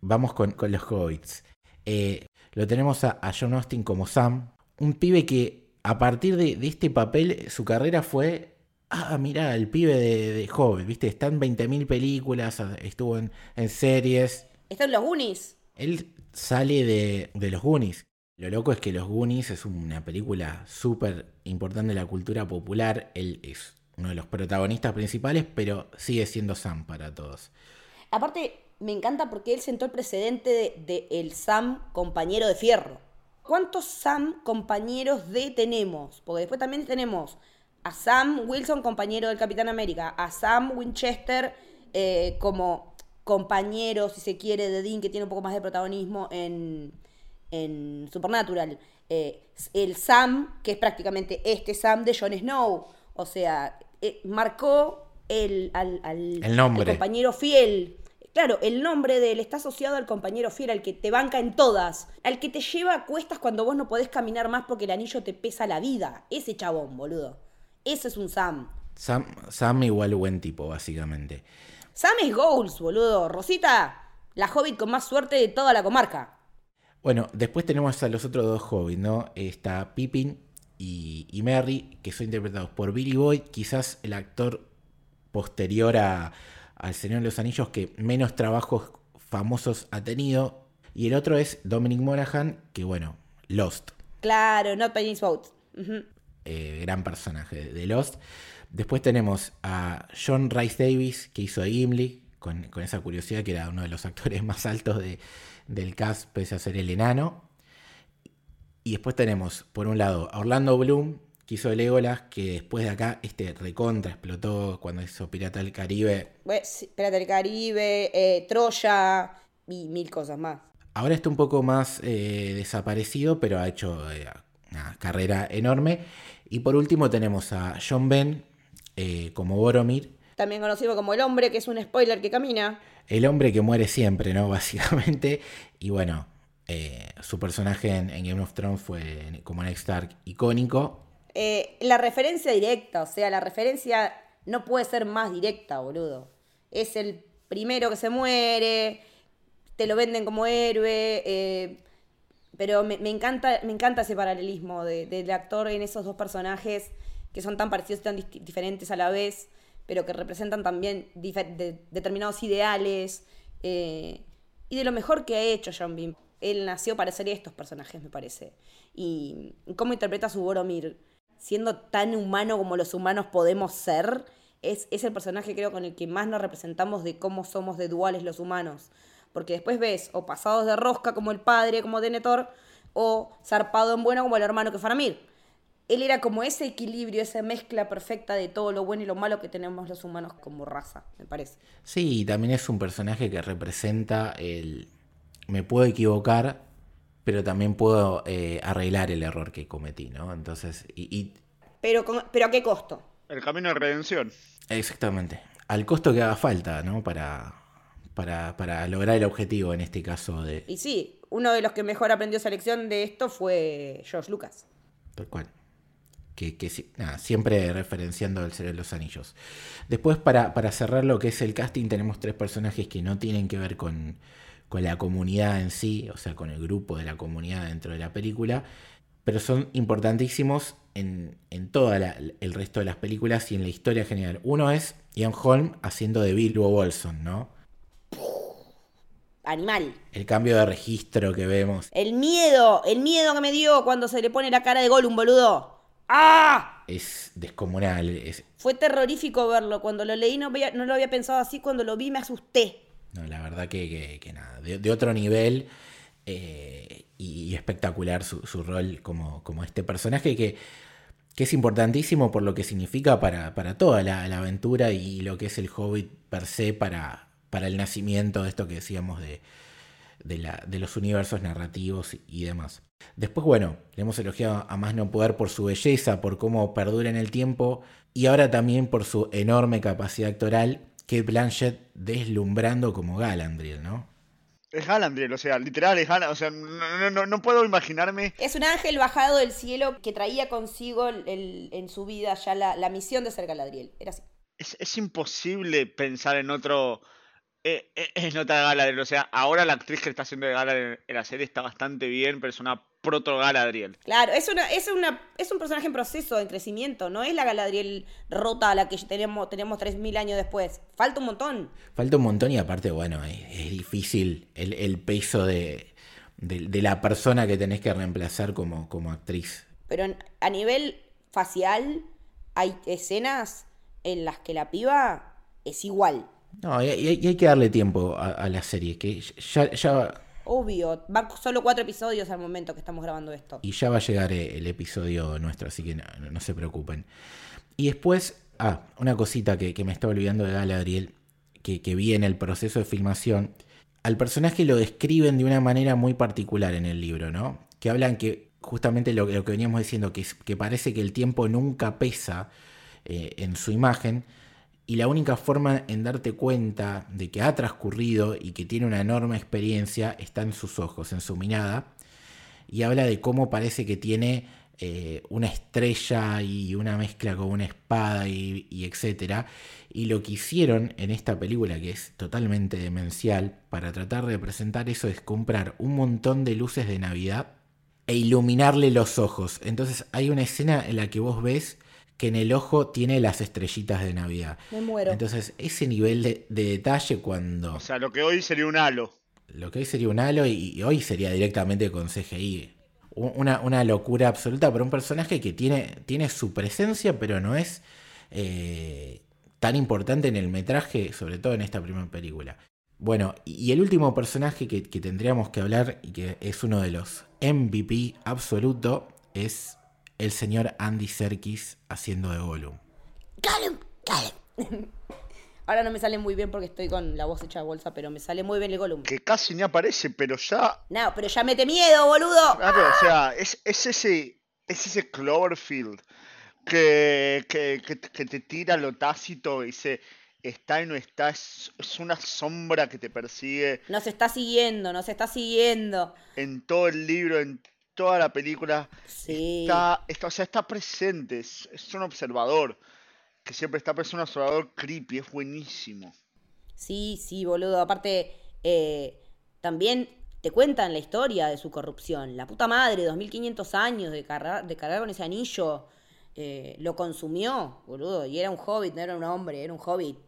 Vamos con, los Hobbits. Eh, lo tenemos a, John Austin como Sam, un pibe que a partir de, este papel su carrera fue ah, mira, el pibe de, joven, ¿viste? Está en 20.000 películas, estuvo en, series. Está en los Goonies. Él sale de, de, los Goonies. Lo loco es que Los Goonies es una película súper importante de la cultura popular. Él es uno de los protagonistas principales, pero sigue siendo Sam para todos. Aparte, me encanta porque él sentó el precedente de, el Sam compañero de fierro. ¿Cuántos Sam compañeros de tenemos? Porque después también tenemos a Sam Wilson, compañero del Capitán América, a Sam Winchester eh, como compañero, si se quiere, de Dean, que tiene un poco más de protagonismo en, en Supernatural. Eh, el Sam, que es prácticamente este Sam de Jon Snow. O sea, eh, marcó el, al, el nombre. compañero fiel. Claro, el nombre de él está asociado al compañero fiel, al que te banca en todas, al que te lleva a cuestas cuando vos no podés caminar más porque el anillo te pesa la vida. Ese chabón, boludo. Ese es un Sam. Sam, Sam igual buen tipo, básicamente. Sam es Goals, boludo. Rosita, la hobbit con más suerte de toda la comarca. Bueno, después tenemos a los otros dos hobbits, ¿no? Está Pippin y, y Merry, que son interpretados por Billy Boyd, quizás el actor posterior a, al Señor de los Anillos que menos trabajos famosos ha tenido. Y el otro es Dominic Monaghan, que bueno, Lost. Claro, Not Penny's Boat. Eh, gran personaje de Lost. Después tenemos a John Rice Davis, que hizo a Gimli, con, esa curiosidad que era uno de los actores más altos de, del cast, pese a ser el enano. Y después tenemos, por un lado, a Orlando Bloom, que hizo Legolas, que después de acá este recontra explotó cuando hizo Pirata del Caribe. Pirata del Caribe, eh, Troya y mil cosas más. Ahora está un poco más eh, desaparecido, pero ha hecho eh, una carrera enorme. Y por último tenemos a John Ben como Boromir. También conocido como el hombre, que es un spoiler que camina. El hombre que muere siempre, ¿no? Básicamente. Y bueno, su personaje en, en, Game of Thrones fue como Ned Stark icónico. Eh, la referencia directa, o sea, la referencia no puede ser más directa, boludo. Es el primero que se muere, te lo venden como héroe, eh, pero me, encanta, me encanta ese paralelismo del actor en esos dos personajes que son tan parecidos y tan diferentes a la vez, pero que representan también determinados ideales eh, y de lo mejor que ha hecho John Bean. Él nació para ser estos personajes, me parece. Y cómo interpreta su Boromir siendo tan humano como los humanos podemos ser, es, es el personaje creo con el que más nos representamos de cómo somos de duales los humanos. Porque después ves o pasados de rosca como el padre, como Denethor, o zarpado en bueno como el hermano que Faramir. Él era como ese equilibrio, esa mezcla perfecta de todo lo bueno y lo malo que tenemos los humanos como raza, me parece. Sí, también es un personaje que representa el... Me puedo equivocar, pero también puedo eh, arreglar el error que cometí, ¿no? Entonces, y, Pero, pero ¿a qué costo? El camino de redención. Exactamente. Al costo que haga falta, ¿no? Para, para, para lograr el objetivo en este caso de... Y sí, uno de los que mejor aprendió esa lección de esto fue George Lucas. Tal cual. Que, que nada, siempre referenciando el ser de los anillos. Después, para, para cerrar lo que es el casting, tenemos tres personajes que no tienen que ver con, con la comunidad en sí, o sea, con el grupo de la comunidad dentro de la película, pero son importantísimos en, todo el resto de las películas y en la historia general. Uno es Ian Holm haciendo de Bilbo Bolson, ¿no? Animal. El cambio de registro que vemos. El miedo, el miedo que me dio cuando se le pone la cara de Gollum, boludo. ¡Ah! Es descomunal. Fue terrorífico verlo. Cuando lo leí no, no lo había pensado así. Cuando lo vi me asusté. No, la verdad que, nada, de, otro nivel. eh, y, espectacular su, rol como, como, este personaje que, que, es importantísimo por lo que significa para, para toda la, aventura y lo que es el Hobbit per se para, para el nacimiento de esto que decíamos de, de, la, de los universos narrativos y demás. Después, bueno, le hemos elogiado a más no poder por su belleza, por cómo perdura en el tiempo y ahora también por su enorme capacidad actoral, que Blanchett deslumbrando como Galandriel, ¿no? Es Galandriel, o sea, literal es Galandriel, o sea, no, no, no, puedo imaginarme. Es un ángel bajado del cielo que traía consigo en su vida ya la, misión de ser Galadriel, era así. Es, es imposible pensar en otro, eh, eh, es nota Galadriel, o sea, ahora la actriz que está haciendo de Galadriel en la serie está bastante bien, pero es una proto Galadriel. Claro, es una, es una, es un personaje en proceso, en crecimiento, no es la Galadriel rota a la que tenemos, tenemos 3.000 años después. Falta un montón. Falta un montón y aparte, bueno, es, difícil el, peso de, de, la persona que tenés que reemplazar como, como actriz. Pero a nivel facial hay escenas en las que la piba es igual. No, y, hay que darle tiempo a, la serie, que ya, ya Obvio, van solo cuatro episodios al momento que estamos grabando esto. Y ya va a llegar eh, el episodio nuestro, así que no, se preocupen. Y después, ah, una cosita que, me estaba olvidando de Galadriel, que, que vi en el proceso de filmación. Al personaje lo describen de una manera muy particular en el libro, ¿no? Que hablan que justamente lo, que veníamos diciendo, que, que parece que el tiempo nunca pesa eh, en su imagen, y la única forma en darte cuenta de que ha transcurrido y que tiene una enorme experiencia está en sus ojos, en su mirada. Y habla de cómo parece que tiene eh, una estrella y una mezcla con una espada y, y etcétera. Y lo que hicieron en esta película, que es totalmente demencial, para tratar de presentar eso es comprar un montón de luces de Navidad e iluminarle los ojos. Entonces hay una escena en la que vos ves que en el ojo tiene las estrellitas de Navidad. Me muero. Entonces, ese nivel de, detalle cuando... O sea, lo que hoy sería un halo. Lo que hoy sería un halo y, hoy sería directamente con CGI. Una, una, locura absoluta para un personaje que tiene, tiene su presencia, pero no es eh, tan importante en el metraje, sobre todo en esta primera película. Bueno, y el último personaje que, que tendríamos que hablar y que es uno de los MVP absoluto es el señor Andy Serkis haciendo de Gollum. Gollum, Gollum. Ahora no me sale muy bien porque estoy con la voz hecha de bolsa, pero me sale muy bien el Gollum. Que casi ni aparece, pero ya. No, pero ya mete miedo, boludo. Claro, o sea, es, ese. Es ese Cloverfield que, que, que, te tira lo tácito y dice está y no está, es, es, una sombra que te persigue. Nos está siguiendo, nos está siguiendo. En todo el libro, en toda la película está, está, o sea, está presente, es, un observador, que siempre está presente, un observador creepy, es buenísimo. Sí, sí, boludo, aparte, eh, también te cuentan la historia de su corrupción, la puta madre, 2500 años de cargar, de cargar con ese anillo, eh, lo consumió, boludo, y era un hobbit, no era un hombre, era un hobbit.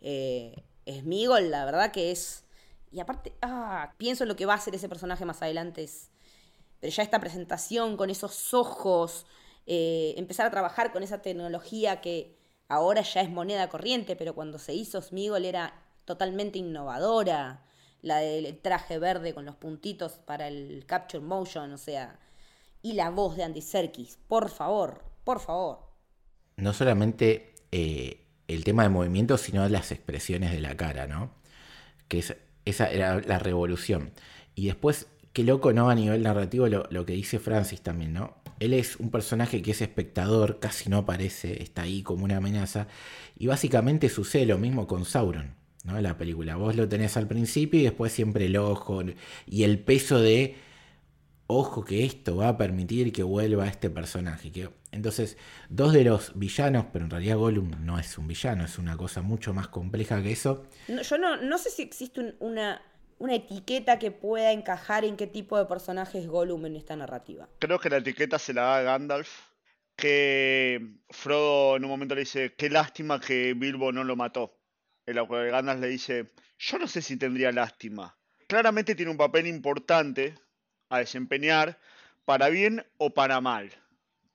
Eh, Smigol, la verdad que es... Y aparte, ah, pienso en lo que va a ser ese personaje más adelante, es pero ya esta presentación con esos ojos, eh, empezar a trabajar con esa tecnología que ahora ya es moneda corriente, pero cuando se hizo Smigol era totalmente innovadora, la del traje verde con los puntitos para el capture motion, o sea, y la voz de Andy Serkis, por favor, por favor. No solamente eh, el tema de movimiento, sino las expresiones de la cara, ¿no? Que esa era la revolución. Y después qué loco, ¿no? A nivel narrativo lo, que dice Francis también, ¿no? Él es un personaje que es espectador, casi no aparece, está ahí como una amenaza. Y básicamente sucede lo mismo con Sauron, ¿no? La película. Vos lo tenés al principio y después siempre el ojo y el peso de, ojo que esto va a permitir que vuelva este personaje. Que, entonces, dos de los villanos, pero en realidad Gollum no es un villano, es una cosa mucho más compleja que eso. yo no, no sé si existe una una etiqueta que pueda encajar en qué tipo de personaje es Gollum en esta narrativa. Creo que la etiqueta se la da Gandalf, que Frodo en un momento le dice, qué lástima que Bilbo no lo mató. El de Gandalf le dice, yo no sé si tendría lástima. Claramente tiene un papel importante a desempeñar, para bien o para mal.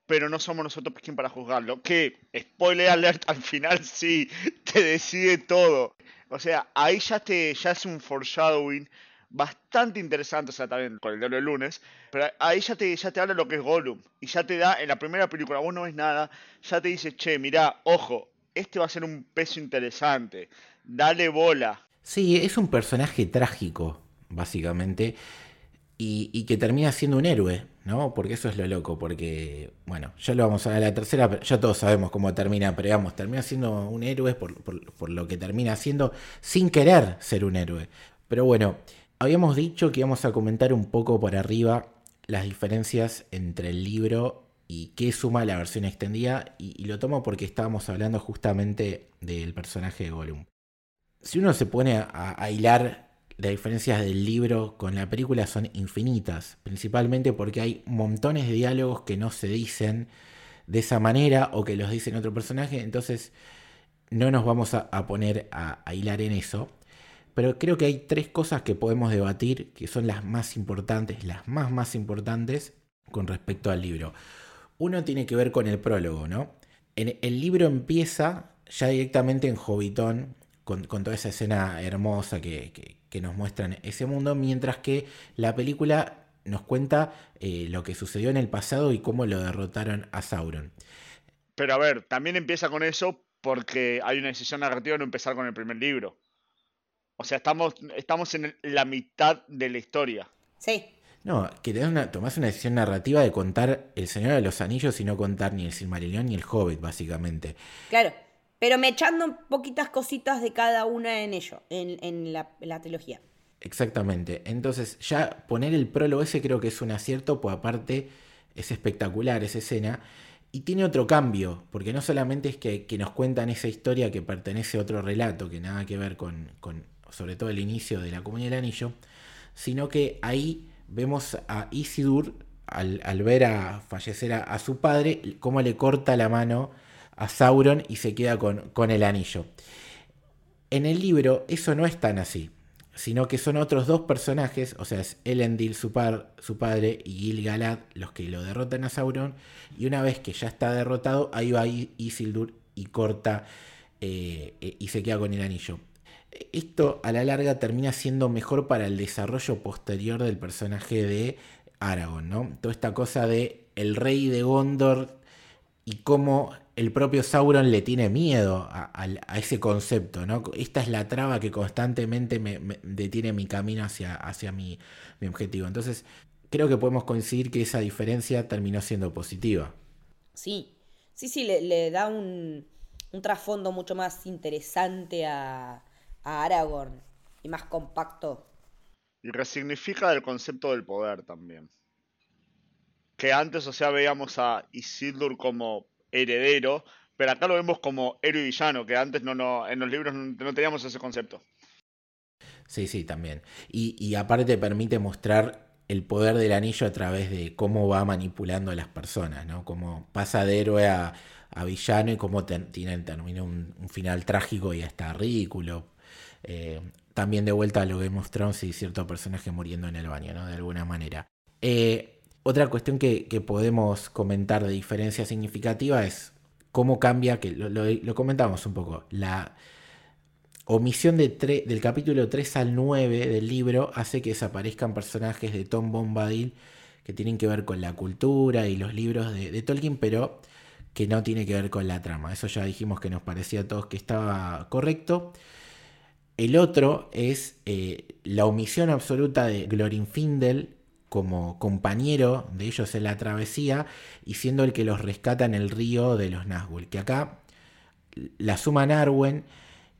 Pero no somos nosotros quien para juzgarlo. Que, spoiler alert, al final sí, te decide todo. O sea, ahí ya, te, ya es un foreshadowing bastante interesante, o sea, también con el diario del lunes, pero ahí ya te, ya te habla lo que es Gollum, y ya te da, en la primera película, vos no ves nada, ya te dice, che, mirá, ojo, este va a ser un peso interesante, dale bola. Sí, es un personaje trágico, básicamente, y, que termina siendo un héroe, ¿no? Porque eso es lo loco, porque, bueno, ya lo vamos a ver a la tercera, ya todos sabemos cómo termina, pero digamos, termina siendo un héroe por, lo que termina siendo sin querer ser un héroe. Pero bueno, habíamos dicho que íbamos a comentar un poco por arriba las diferencias entre el libro y qué suma la versión extendida, y, lo tomo porque estábamos hablando justamente del personaje de Gollum. Si uno se pone a, hilar las diferencias del libro con la película son infinitas, principalmente porque hay montones de diálogos que no se dicen de esa manera o que los dicen otro personaje, entonces no nos vamos a, poner a, hilar en eso. Pero creo que hay tres cosas que podemos debatir que son las más importantes, las más más importantes con respecto al libro. Uno tiene que ver con el prólogo, ¿no? El libro empieza ya directamente en Hobbiton, con, toda esa escena hermosa que, nos muestran ese mundo, mientras que la película nos cuenta eh, lo que sucedió en el pasado y cómo lo derrotaron a Sauron. Pero a ver, también empieza con eso porque hay una decisión narrativa de no empezar con el primer libro. O sea, estamos, estamos en la mitad de la historia. Sí. No, que una, tomás una decisión narrativa de contar El Señor de los Anillos y no contar ni el Silmarillion ni el Hobbit, básicamente. Claro, pero me echando poquitas cositas de cada una en ello, en, la, trilogía. Exactamente. Entonces, ya poner el prólogo ese creo que es un acierto, pues aparte es espectacular esa escena. Y tiene otro cambio, porque no solamente es que, nos cuentan esa historia que pertenece a otro relato, que nada que ver con, sobre todo el inicio de la Comunidad del Anillo, sino que ahí vemos a Isildur, al, ver a fallecer a, su padre, cómo le corta la mano a Sauron y se queda con, con el anillo. En el libro eso no es tan así, sino que son otros dos personajes, o sea, es Elendil, su, su padre, y Gil-galad, los que lo derrotan a Sauron, y una vez que ya está derrotado, ahí va Isildur y corta eh, y se queda con el anillo esto a la larga termina siendo mejor para el desarrollo posterior del personaje de Aragorn, ¿no? Toda esta cosa de el rey de Gondor y cómo el propio Sauron le tiene miedo a, ese concepto, ¿no? Esta es la traba que constantemente me, detiene mi camino hacia, hacia mi, objetivo. Entonces, creo que podemos coincidir que esa diferencia terminó siendo positiva. Sí, sí, sí, le, da un trasfondo mucho más interesante a, a Aragorn y más compacto. Y resignifica el concepto del poder también. Que antes, o sea, veíamos a Isildur como heredero, pero acá lo vemos como héroe y villano, que antes no, no en los libros no, teníamos ese concepto. Sí, sí, también. Y, y aparte permite mostrar el poder del anillo a través de cómo va manipulando a las personas, ¿no? Cómo pasa de héroe a, villano y cómo tiene, termina un, final trágico y hasta ridículo. Eh, también de vuelta a lo que mostró y cierto personaje muriendo en el baño, ¿no? De alguna manera. Eh, otra cuestión que, podemos comentar de diferencia significativa es cómo cambia, que lo, comentamos un poco, la omisión de del capítulo 3 al 9 del libro hace que desaparezcan personajes de Tom Bombadil que tienen que ver con la cultura y los libros de, Tolkien, pero que no tiene que ver con la trama. Eso ya dijimos que nos parecía a todos que estaba correcto. El otro es eh, la omisión absoluta de Glorifindel como compañero de ellos en la travesía y siendo el que los rescata en el río de los Nazgûl. Que acá la suman Arwen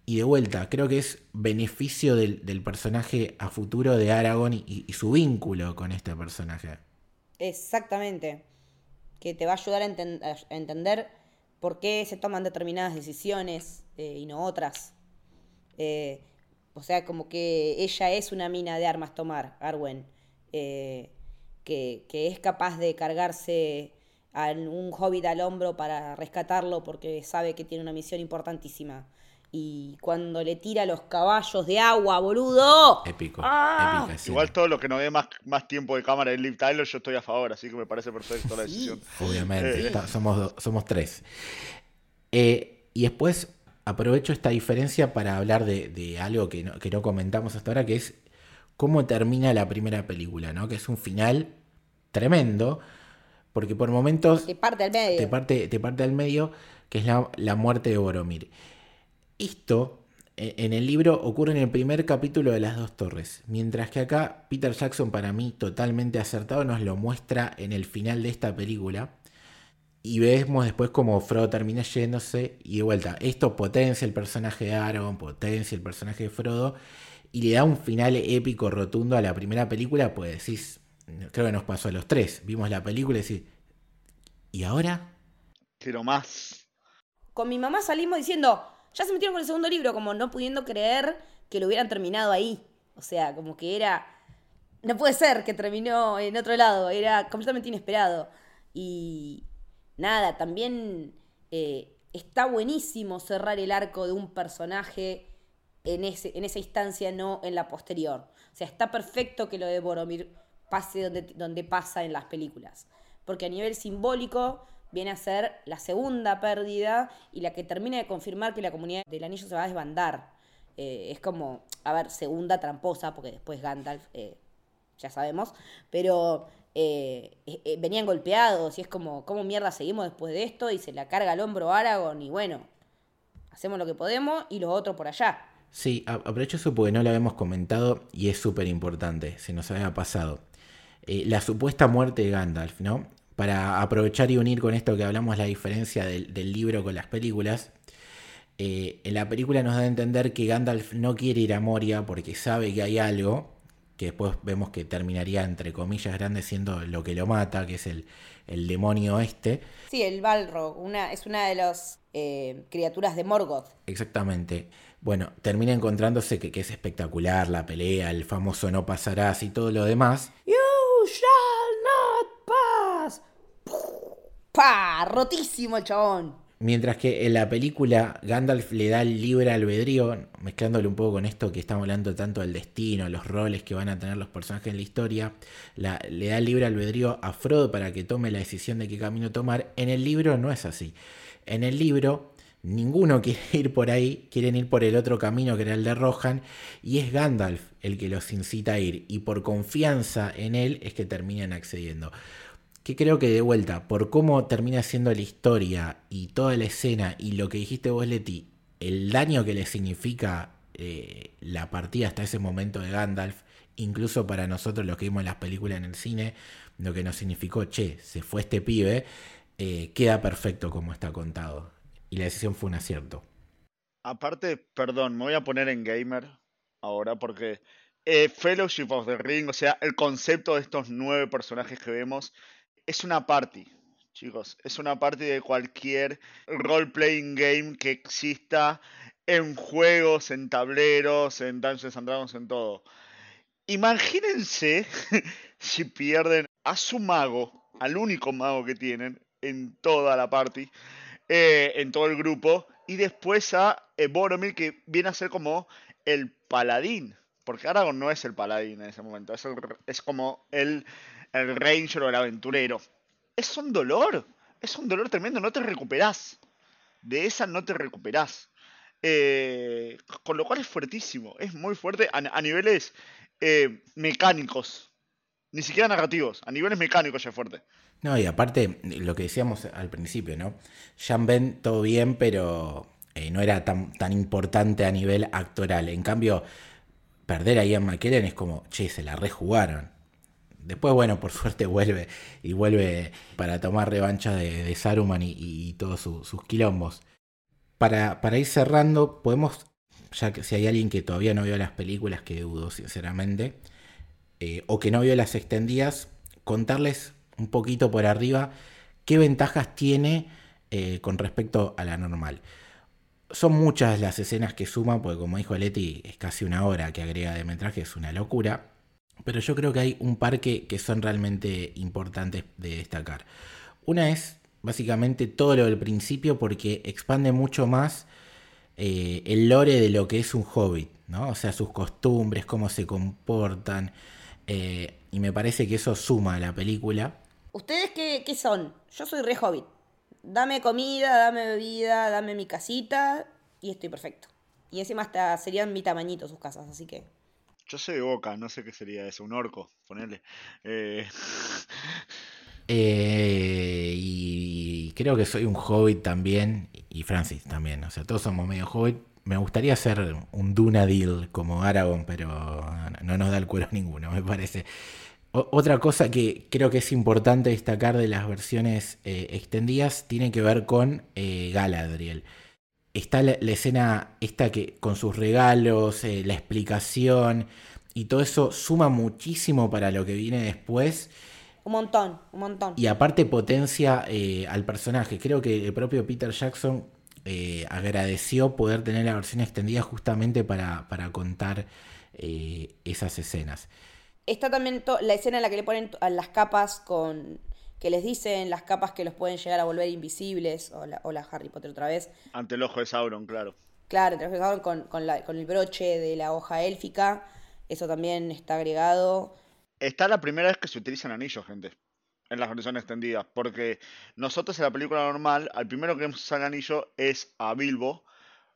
y de vuelta, creo que es beneficio del, personaje a futuro de Aragorn y, su vínculo con este personaje. Exactamente. Que te va a ayudar a, entender por qué se toman determinadas decisiones eh, y no otras. Eh, o sea, como que ella es una mina de armas tomar, Arwen, eh, que, es capaz de cargarse a un hobbit al hombro para rescatarlo porque sabe que tiene una misión importantísima. Y cuando le tira los caballos de agua, boludo. Épico. ¡Ah! Igual todo lo que nos dé más, más tiempo de cámara en Liv Tyler, yo estoy a favor, así que me parece perfecto la decisión. Obviamente, eh, somos, somos tres. Eh, y después, aprovecho esta diferencia para hablar de, algo que no, comentamos hasta ahora, que es cómo termina la primera película, ¿no? Que es un final tremendo, porque por momentos... Te parte al medio. Te parte, te parte al medio, que es la, la muerte de Boromir. Esto e, en el libro ocurre en el primer capítulo de Las Dos Torres, mientras que acá Peter Jackson para mí totalmente acertado nos lo muestra en el final de esta película. Y vemos después como Frodo termina yéndose y de vuelta, esto potencia el personaje de Aragorn, potencia el personaje de Frodo y le da un final épico rotundo a la primera película, pues decís, creo que nos pasó a los tres, vimos la película y decís, ¿y ahora? Quiero más. Con mi mamá salimos diciendo, ya se metieron con el segundo libro, como no pudiendo creer que lo hubieran terminado ahí. O sea, como que era... No puede ser que terminó en otro lado, era completamente inesperado. Y nada, también eh, está buenísimo cerrar el arco de un personaje en, ese, en esa instancia, no en la posterior. O sea, está perfecto que lo de Boromir pase donde, donde pasa en las películas. Porque a nivel simbólico viene a ser la segunda pérdida y la que termina de confirmar que la comunidad del anillo se va a desbandar. Eh, es como, a ver, segunda tramposa, porque después Gandalf, eh, ya sabemos, pero eh, venían golpeados y es como, ¿cómo mierda seguimos después de esto? Y se la carga al hombro Aragorn y bueno, hacemos lo que podemos y los otros por allá. Sí, aprovecho eso porque no lo habíamos comentado y es súper importante, se nos había pasado. la supuesta muerte de Gandalf, ¿no? para aprovechar y unir con esto que hablamos la diferencia del, libro con las películas, eh, en la película nos da a entender que Gandalf no quiere ir a Moria porque sabe que hay algo, que después vemos que terminaría entre comillas grandes siendo lo que lo mata, que es el, demonio este. Sí, el Balrog, una, es una de las eh, criaturas de Morgoth. Exactamente. Bueno, termina encontrándose que, que, es espectacular la pelea, el famoso no pasarás y todo lo demás. You shall not pass. ¡Pah! Rotísimo el chabón. Mientras que en la película Gandalf le da el libre albedrío, mezclándole un poco con esto que estamos hablando tanto del destino, los roles que van a tener los personajes en la historia, le da el libre albedrío a Frodo para que tome la decisión de qué camino tomar. En el libro no es así. En el libro ninguno quiere ir por ahí, quieren ir por el otro camino que era el de Rohan, y es Gandalf el que los incita a ir, y por confianza en él es que terminan accediendo que creo que de vuelta, por cómo termina siendo la historia y toda la escena y lo que dijiste vos, Leti, el daño que le significa eh, la partida hasta ese momento de Gandalf, incluso para nosotros los que vimos las películas en el cine, lo que nos significó, che, se fue este pibe, eh, queda perfecto como está contado. Y la decisión fue un acierto. Aparte, perdón, me voy a poner en gamer ahora porque eh, Fellowship of the Ring, o sea, el concepto de estos nueve personajes que vemos, es una party, chicos. Es una party de cualquier role-playing game que exista en juegos, en tableros, en Dungeons and Dragons, en todo. Imagínense si pierden a su mago, al único mago que tienen en toda la party, eh, en todo el grupo, y después a eh, Boromir, que viene a ser como el paladín. Porque Aragorn no es el paladín en ese momento, es, es como el el ranger o el aventurero. Es un dolor, es un dolor tremendo, no te recuperás. De esa no te recuperás. Eh, con lo cual es fuertísimo, es muy fuerte a, niveles eh, mecánicos, ni siquiera narrativos, a niveles mecánicos es fuerte. No, y aparte, lo que decíamos al principio, ¿no? Jean Ben, todo bien, pero eh, no era tan, tan importante a nivel actoral. En cambio, perder a Ian McKellen es como, che, se la rejugaron. Después, bueno, por suerte vuelve y vuelve para tomar revancha de, Saruman y, todos sus quilombos. Para, para, ir cerrando, podemos, ya que si hay alguien que todavía no vio las películas, que dudo sinceramente, eh, o que no vio las extendidas, contarles un poquito por arriba qué ventajas tiene eh, con respecto a la normal. Son muchas las escenas que suman, porque como dijo Leti, es casi una hora que agrega de metraje, es una locura pero yo creo que hay un par que, son realmente importantes de destacar. Una es básicamente todo lo del principio porque expande mucho más eh, el lore de lo que es un hobbit, ¿no? O sea, sus costumbres, cómo se comportan. Eh, y me parece que eso suma a la película. ¿Ustedes qué, qué son? Yo soy re hobbit. Dame comida, dame bebida, dame mi casita y estoy perfecto. Y encima hasta serían mi tamañito sus casas, así que Yo soy de Boca, no sé qué sería eso, un orco, ponele. Eh... Eh, y creo que soy un hobbit también, y Francis también, o sea, todos somos medio hobbit. Me gustaría ser un Dunadil como Aragorn, pero no nos da el cuero ninguno, me parece. Otra cosa que creo que es importante destacar de las versiones eh, extendidas tiene que ver con eh, Galadriel. Está la, escena esta que con sus regalos, eh, la explicación y todo eso suma muchísimo para lo que viene después. Un montón, un montón. Y aparte potencia al personaje. Creo que el propio Peter Jackson eh, agradeció poder tener la versión extendida justamente para, para contar eh, esas escenas. Está también la escena en la que le ponen las capas con que les dicen las capas que los pueden llegar a volver invisibles, o la, Harry Potter otra vez. Ante el ojo de Sauron, claro. Claro, ante el ojo de Sauron con, con, con el broche de la hoja élfica, eso también está agregado. Está la primera vez que se utilizan anillos, gente en las versiones extendidas. Porque nosotros en la película normal, al primero que vemos usar el anillo es a Bilbo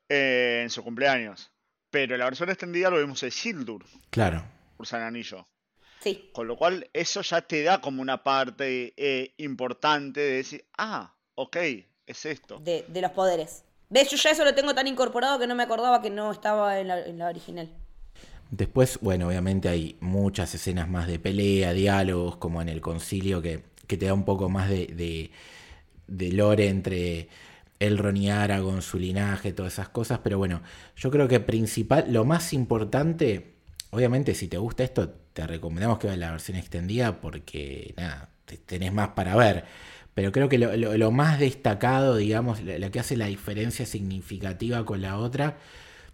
eh, en su cumpleaños. Pero en la versión extendida lo vemos a Sildur. Claro. Usar el anillo. Sí. Con lo cual, eso ya te da como una parte eh, importante de decir, ah, ok, es esto. De, los poderes. ¿Ves? Yo ya eso lo tengo tan incorporado que no me acordaba que no estaba en la, en la original. Después, bueno, obviamente hay muchas escenas más de pelea, diálogos, como en el concilio, que, te da un poco más de, de, lore entre Elrond y Aragorn, su linaje, todas esas cosas. Pero bueno, yo creo que principal, lo más importante, obviamente si te gusta esto, te recomendamos que veas la versión extendida porque, nada, tenés más para ver. Pero creo que lo, más destacado, digamos, lo que hace la diferencia significativa con la otra,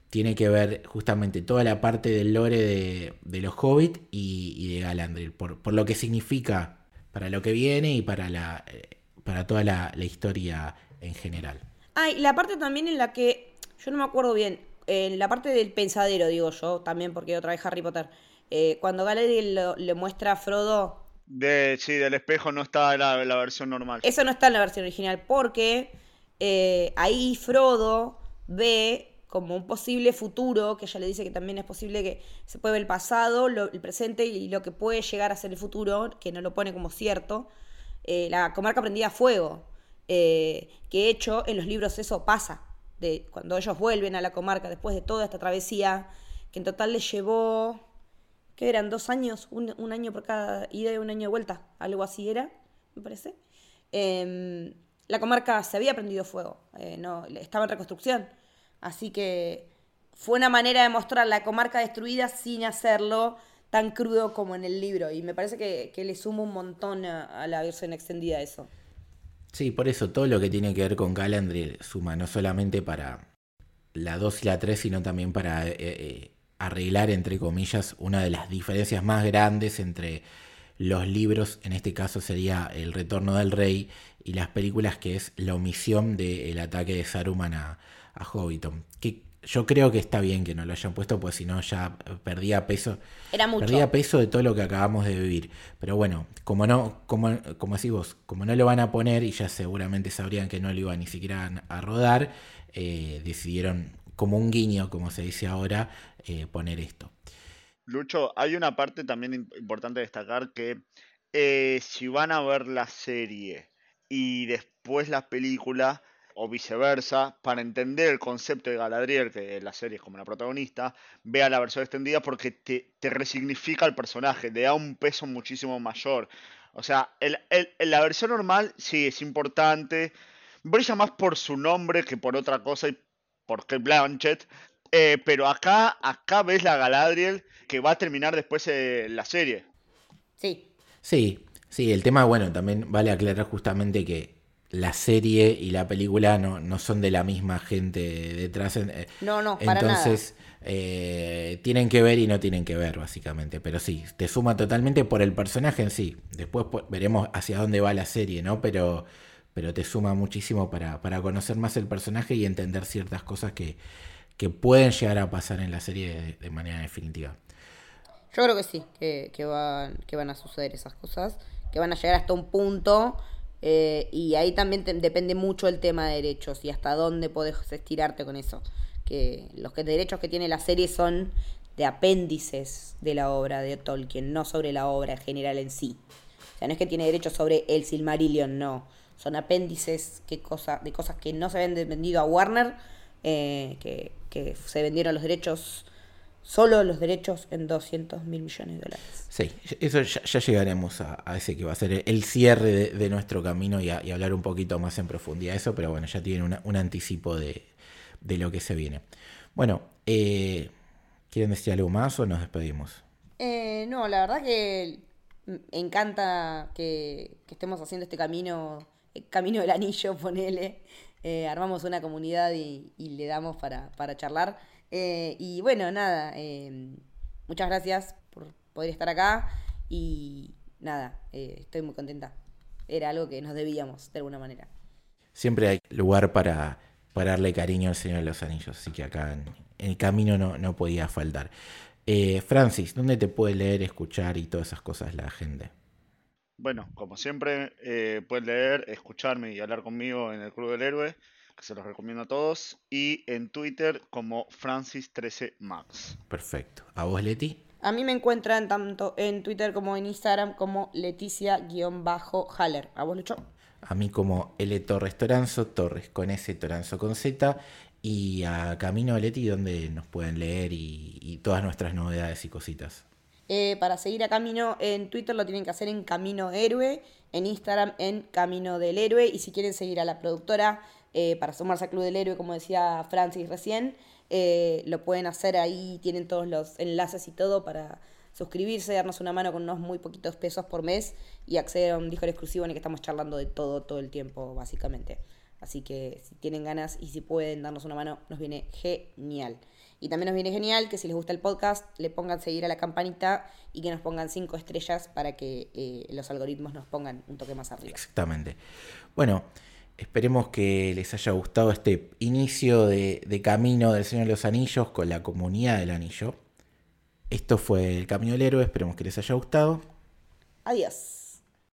tiene que ver justamente toda la parte del lore de, los hobbits y, de Galandril, por, por, lo que significa para lo que viene y para, la, eh, para toda la, historia en general. Ah, y la parte también en la que, yo no me acuerdo bien, en la parte del pensadero, digo yo, también porque otra vez Harry Potter, eh, cuando Galadriel le muestra a Frodo... De, sí, del espejo no está la, la versión normal. Eso no está en la versión original, porque eh, ahí Frodo ve como un posible futuro, que ella le dice que también es posible que se puede ver el pasado, el presente y lo que puede llegar a ser el futuro, que no lo pone como cierto, eh, la comarca prendida a fuego, eh, que hecho en los libros eso pasa, de cuando ellos vuelven a la comarca después de toda esta travesía, que en total les llevó, ¿qué eran? ¿Dos años? Un, año por cada ida y un año de vuelta, algo así era, me parece. Em, la comarca se había prendido fuego, eh, no, estaba en reconstrucción Así que fue una manera de mostrar la comarca destruida sin hacerlo tan crudo como en el libro. Y me parece que, le suma un montón a, la versión extendida eso. Sí, por eso todo lo que tiene que ver con Galandriel suma, no solamente para la 2 y la 3, sino también para eh, eh, arreglar, entre comillas, una de las diferencias más grandes entre los libros, en este caso sería El Retorno del Rey, y las películas, que es la omisión del ataque de Saruman a, a Hobbiton. Que yo creo que está bien que no lo hayan puesto, pues si no ya perdía peso. Era mucho. Perdía peso de todo lo que acabamos de vivir. Pero bueno, como no, como, como decís vos, como no lo van a poner y ya seguramente sabrían que no lo iban ni siquiera a rodar, eh, decidieron, como un guiño, como se dice ahora, eh, poner esto. Lucho, hay una parte también importante destacar que eh, si van a ver la serie y después la película, o viceversa, para entender el concepto de Galadriel, que la serie es como la protagonista, vea la versión extendida porque te, resignifica el personaje, le da un peso muchísimo mayor. O sea, el, la versión normal sí es importante, brilla más por su nombre que por otra cosa y por Kate Blanchett, eh, pero acá, acá ves la Galadriel que va a terminar después eh, la serie. Sí. Sí, sí, el tema, bueno, también vale aclarar justamente que la serie y la película no, no son de la misma gente detrás. Eh, no, no, para Entonces, eh, tienen que ver y no tienen que ver, básicamente. Pero sí, te suma totalmente por el personaje en sí. Después veremos hacia dónde va la serie, ¿no? Pero, pero te suma muchísimo para, para conocer más el personaje y entender ciertas cosas que, que pueden llegar a pasar en la serie de, manera definitiva. Yo creo que sí, que, que, van, que van a suceder esas cosas, que van a llegar hasta un punto eh, y ahí también depende mucho el tema de derechos y hasta dónde podés estirarte con eso. Que los derechos que tiene la serie son de apéndices de la obra de Tolkien, no sobre la obra en general en sí. O sea, no es que tiene derechos sobre el Silmarillion, no. Son apéndices que cosa, de cosas que no se habían vendido a Warner, eh, que, que se vendieron los derechos solo los derechos en 200 mil millones de dólares. Sí, eso ya, llegaremos a, ese que va a ser el cierre de, nuestro camino y, hablar un poquito más en profundidad de eso, pero bueno, ya tienen un anticipo de, lo que se viene. Bueno, eh, ¿quieren decir algo más o nos despedimos? Eh, no, la verdad que me encanta que, estemos haciendo este camino, camino del anillo, ponele. Eh, armamos una comunidad y, le damos para, para charlar. Eh, y bueno, nada, em, muchas gracias por poder estar acá y nada, eh, estoy muy contenta. Era algo que nos debíamos de alguna manera. Siempre hay lugar para, para darle cariño al Señor de los Anillos, así que acá en, el camino no, no podía faltar. Eh, Francis, ¿dónde te puede leer, escuchar y todas esas cosas la gente? Bueno, como siempre, eh, puedes leer, escucharme y hablar conmigo en el Club del Héroe se los recomiendo a todos, y en Twitter como Francis13Max. Perfecto. ¿A vos, Leti? A mí me encuentran tanto en Twitter como en Instagram como Leticia-Haller. ¿A vos, Lucho? A mí como L Torres Toranzo, Torres con S, Toranzo con Z. Y a Camino Leti, donde nos pueden leer y, todas nuestras novedades y cositas. Eh, para seguir a Camino en Twitter lo tienen que hacer en Camino Héroe, en Instagram en Camino del Héroe. Y si quieren seguir a la productora eh, para sumarse al Club del Héroe, como decía Francis recién. Eh, lo pueden hacer ahí, tienen todos los enlaces y todo para suscribirse, darnos una mano con unos muy poquitos pesos por mes y acceder a un Discord exclusivo en el que estamos charlando de todo, todo el tiempo, básicamente. Así que si tienen ganas y si pueden darnos una mano, nos viene genial. Y también nos viene genial que si les gusta el podcast, le pongan seguir a la campanita y que nos pongan cinco estrellas para que eh, los algoritmos nos pongan un toque más arriba. Exactamente. Bueno. Esperemos que les haya gustado este inicio de, camino del Señor de los Anillos con la comunidad del anillo. Esto fue el Camino del Héroe, esperemos que les haya gustado. Adiós.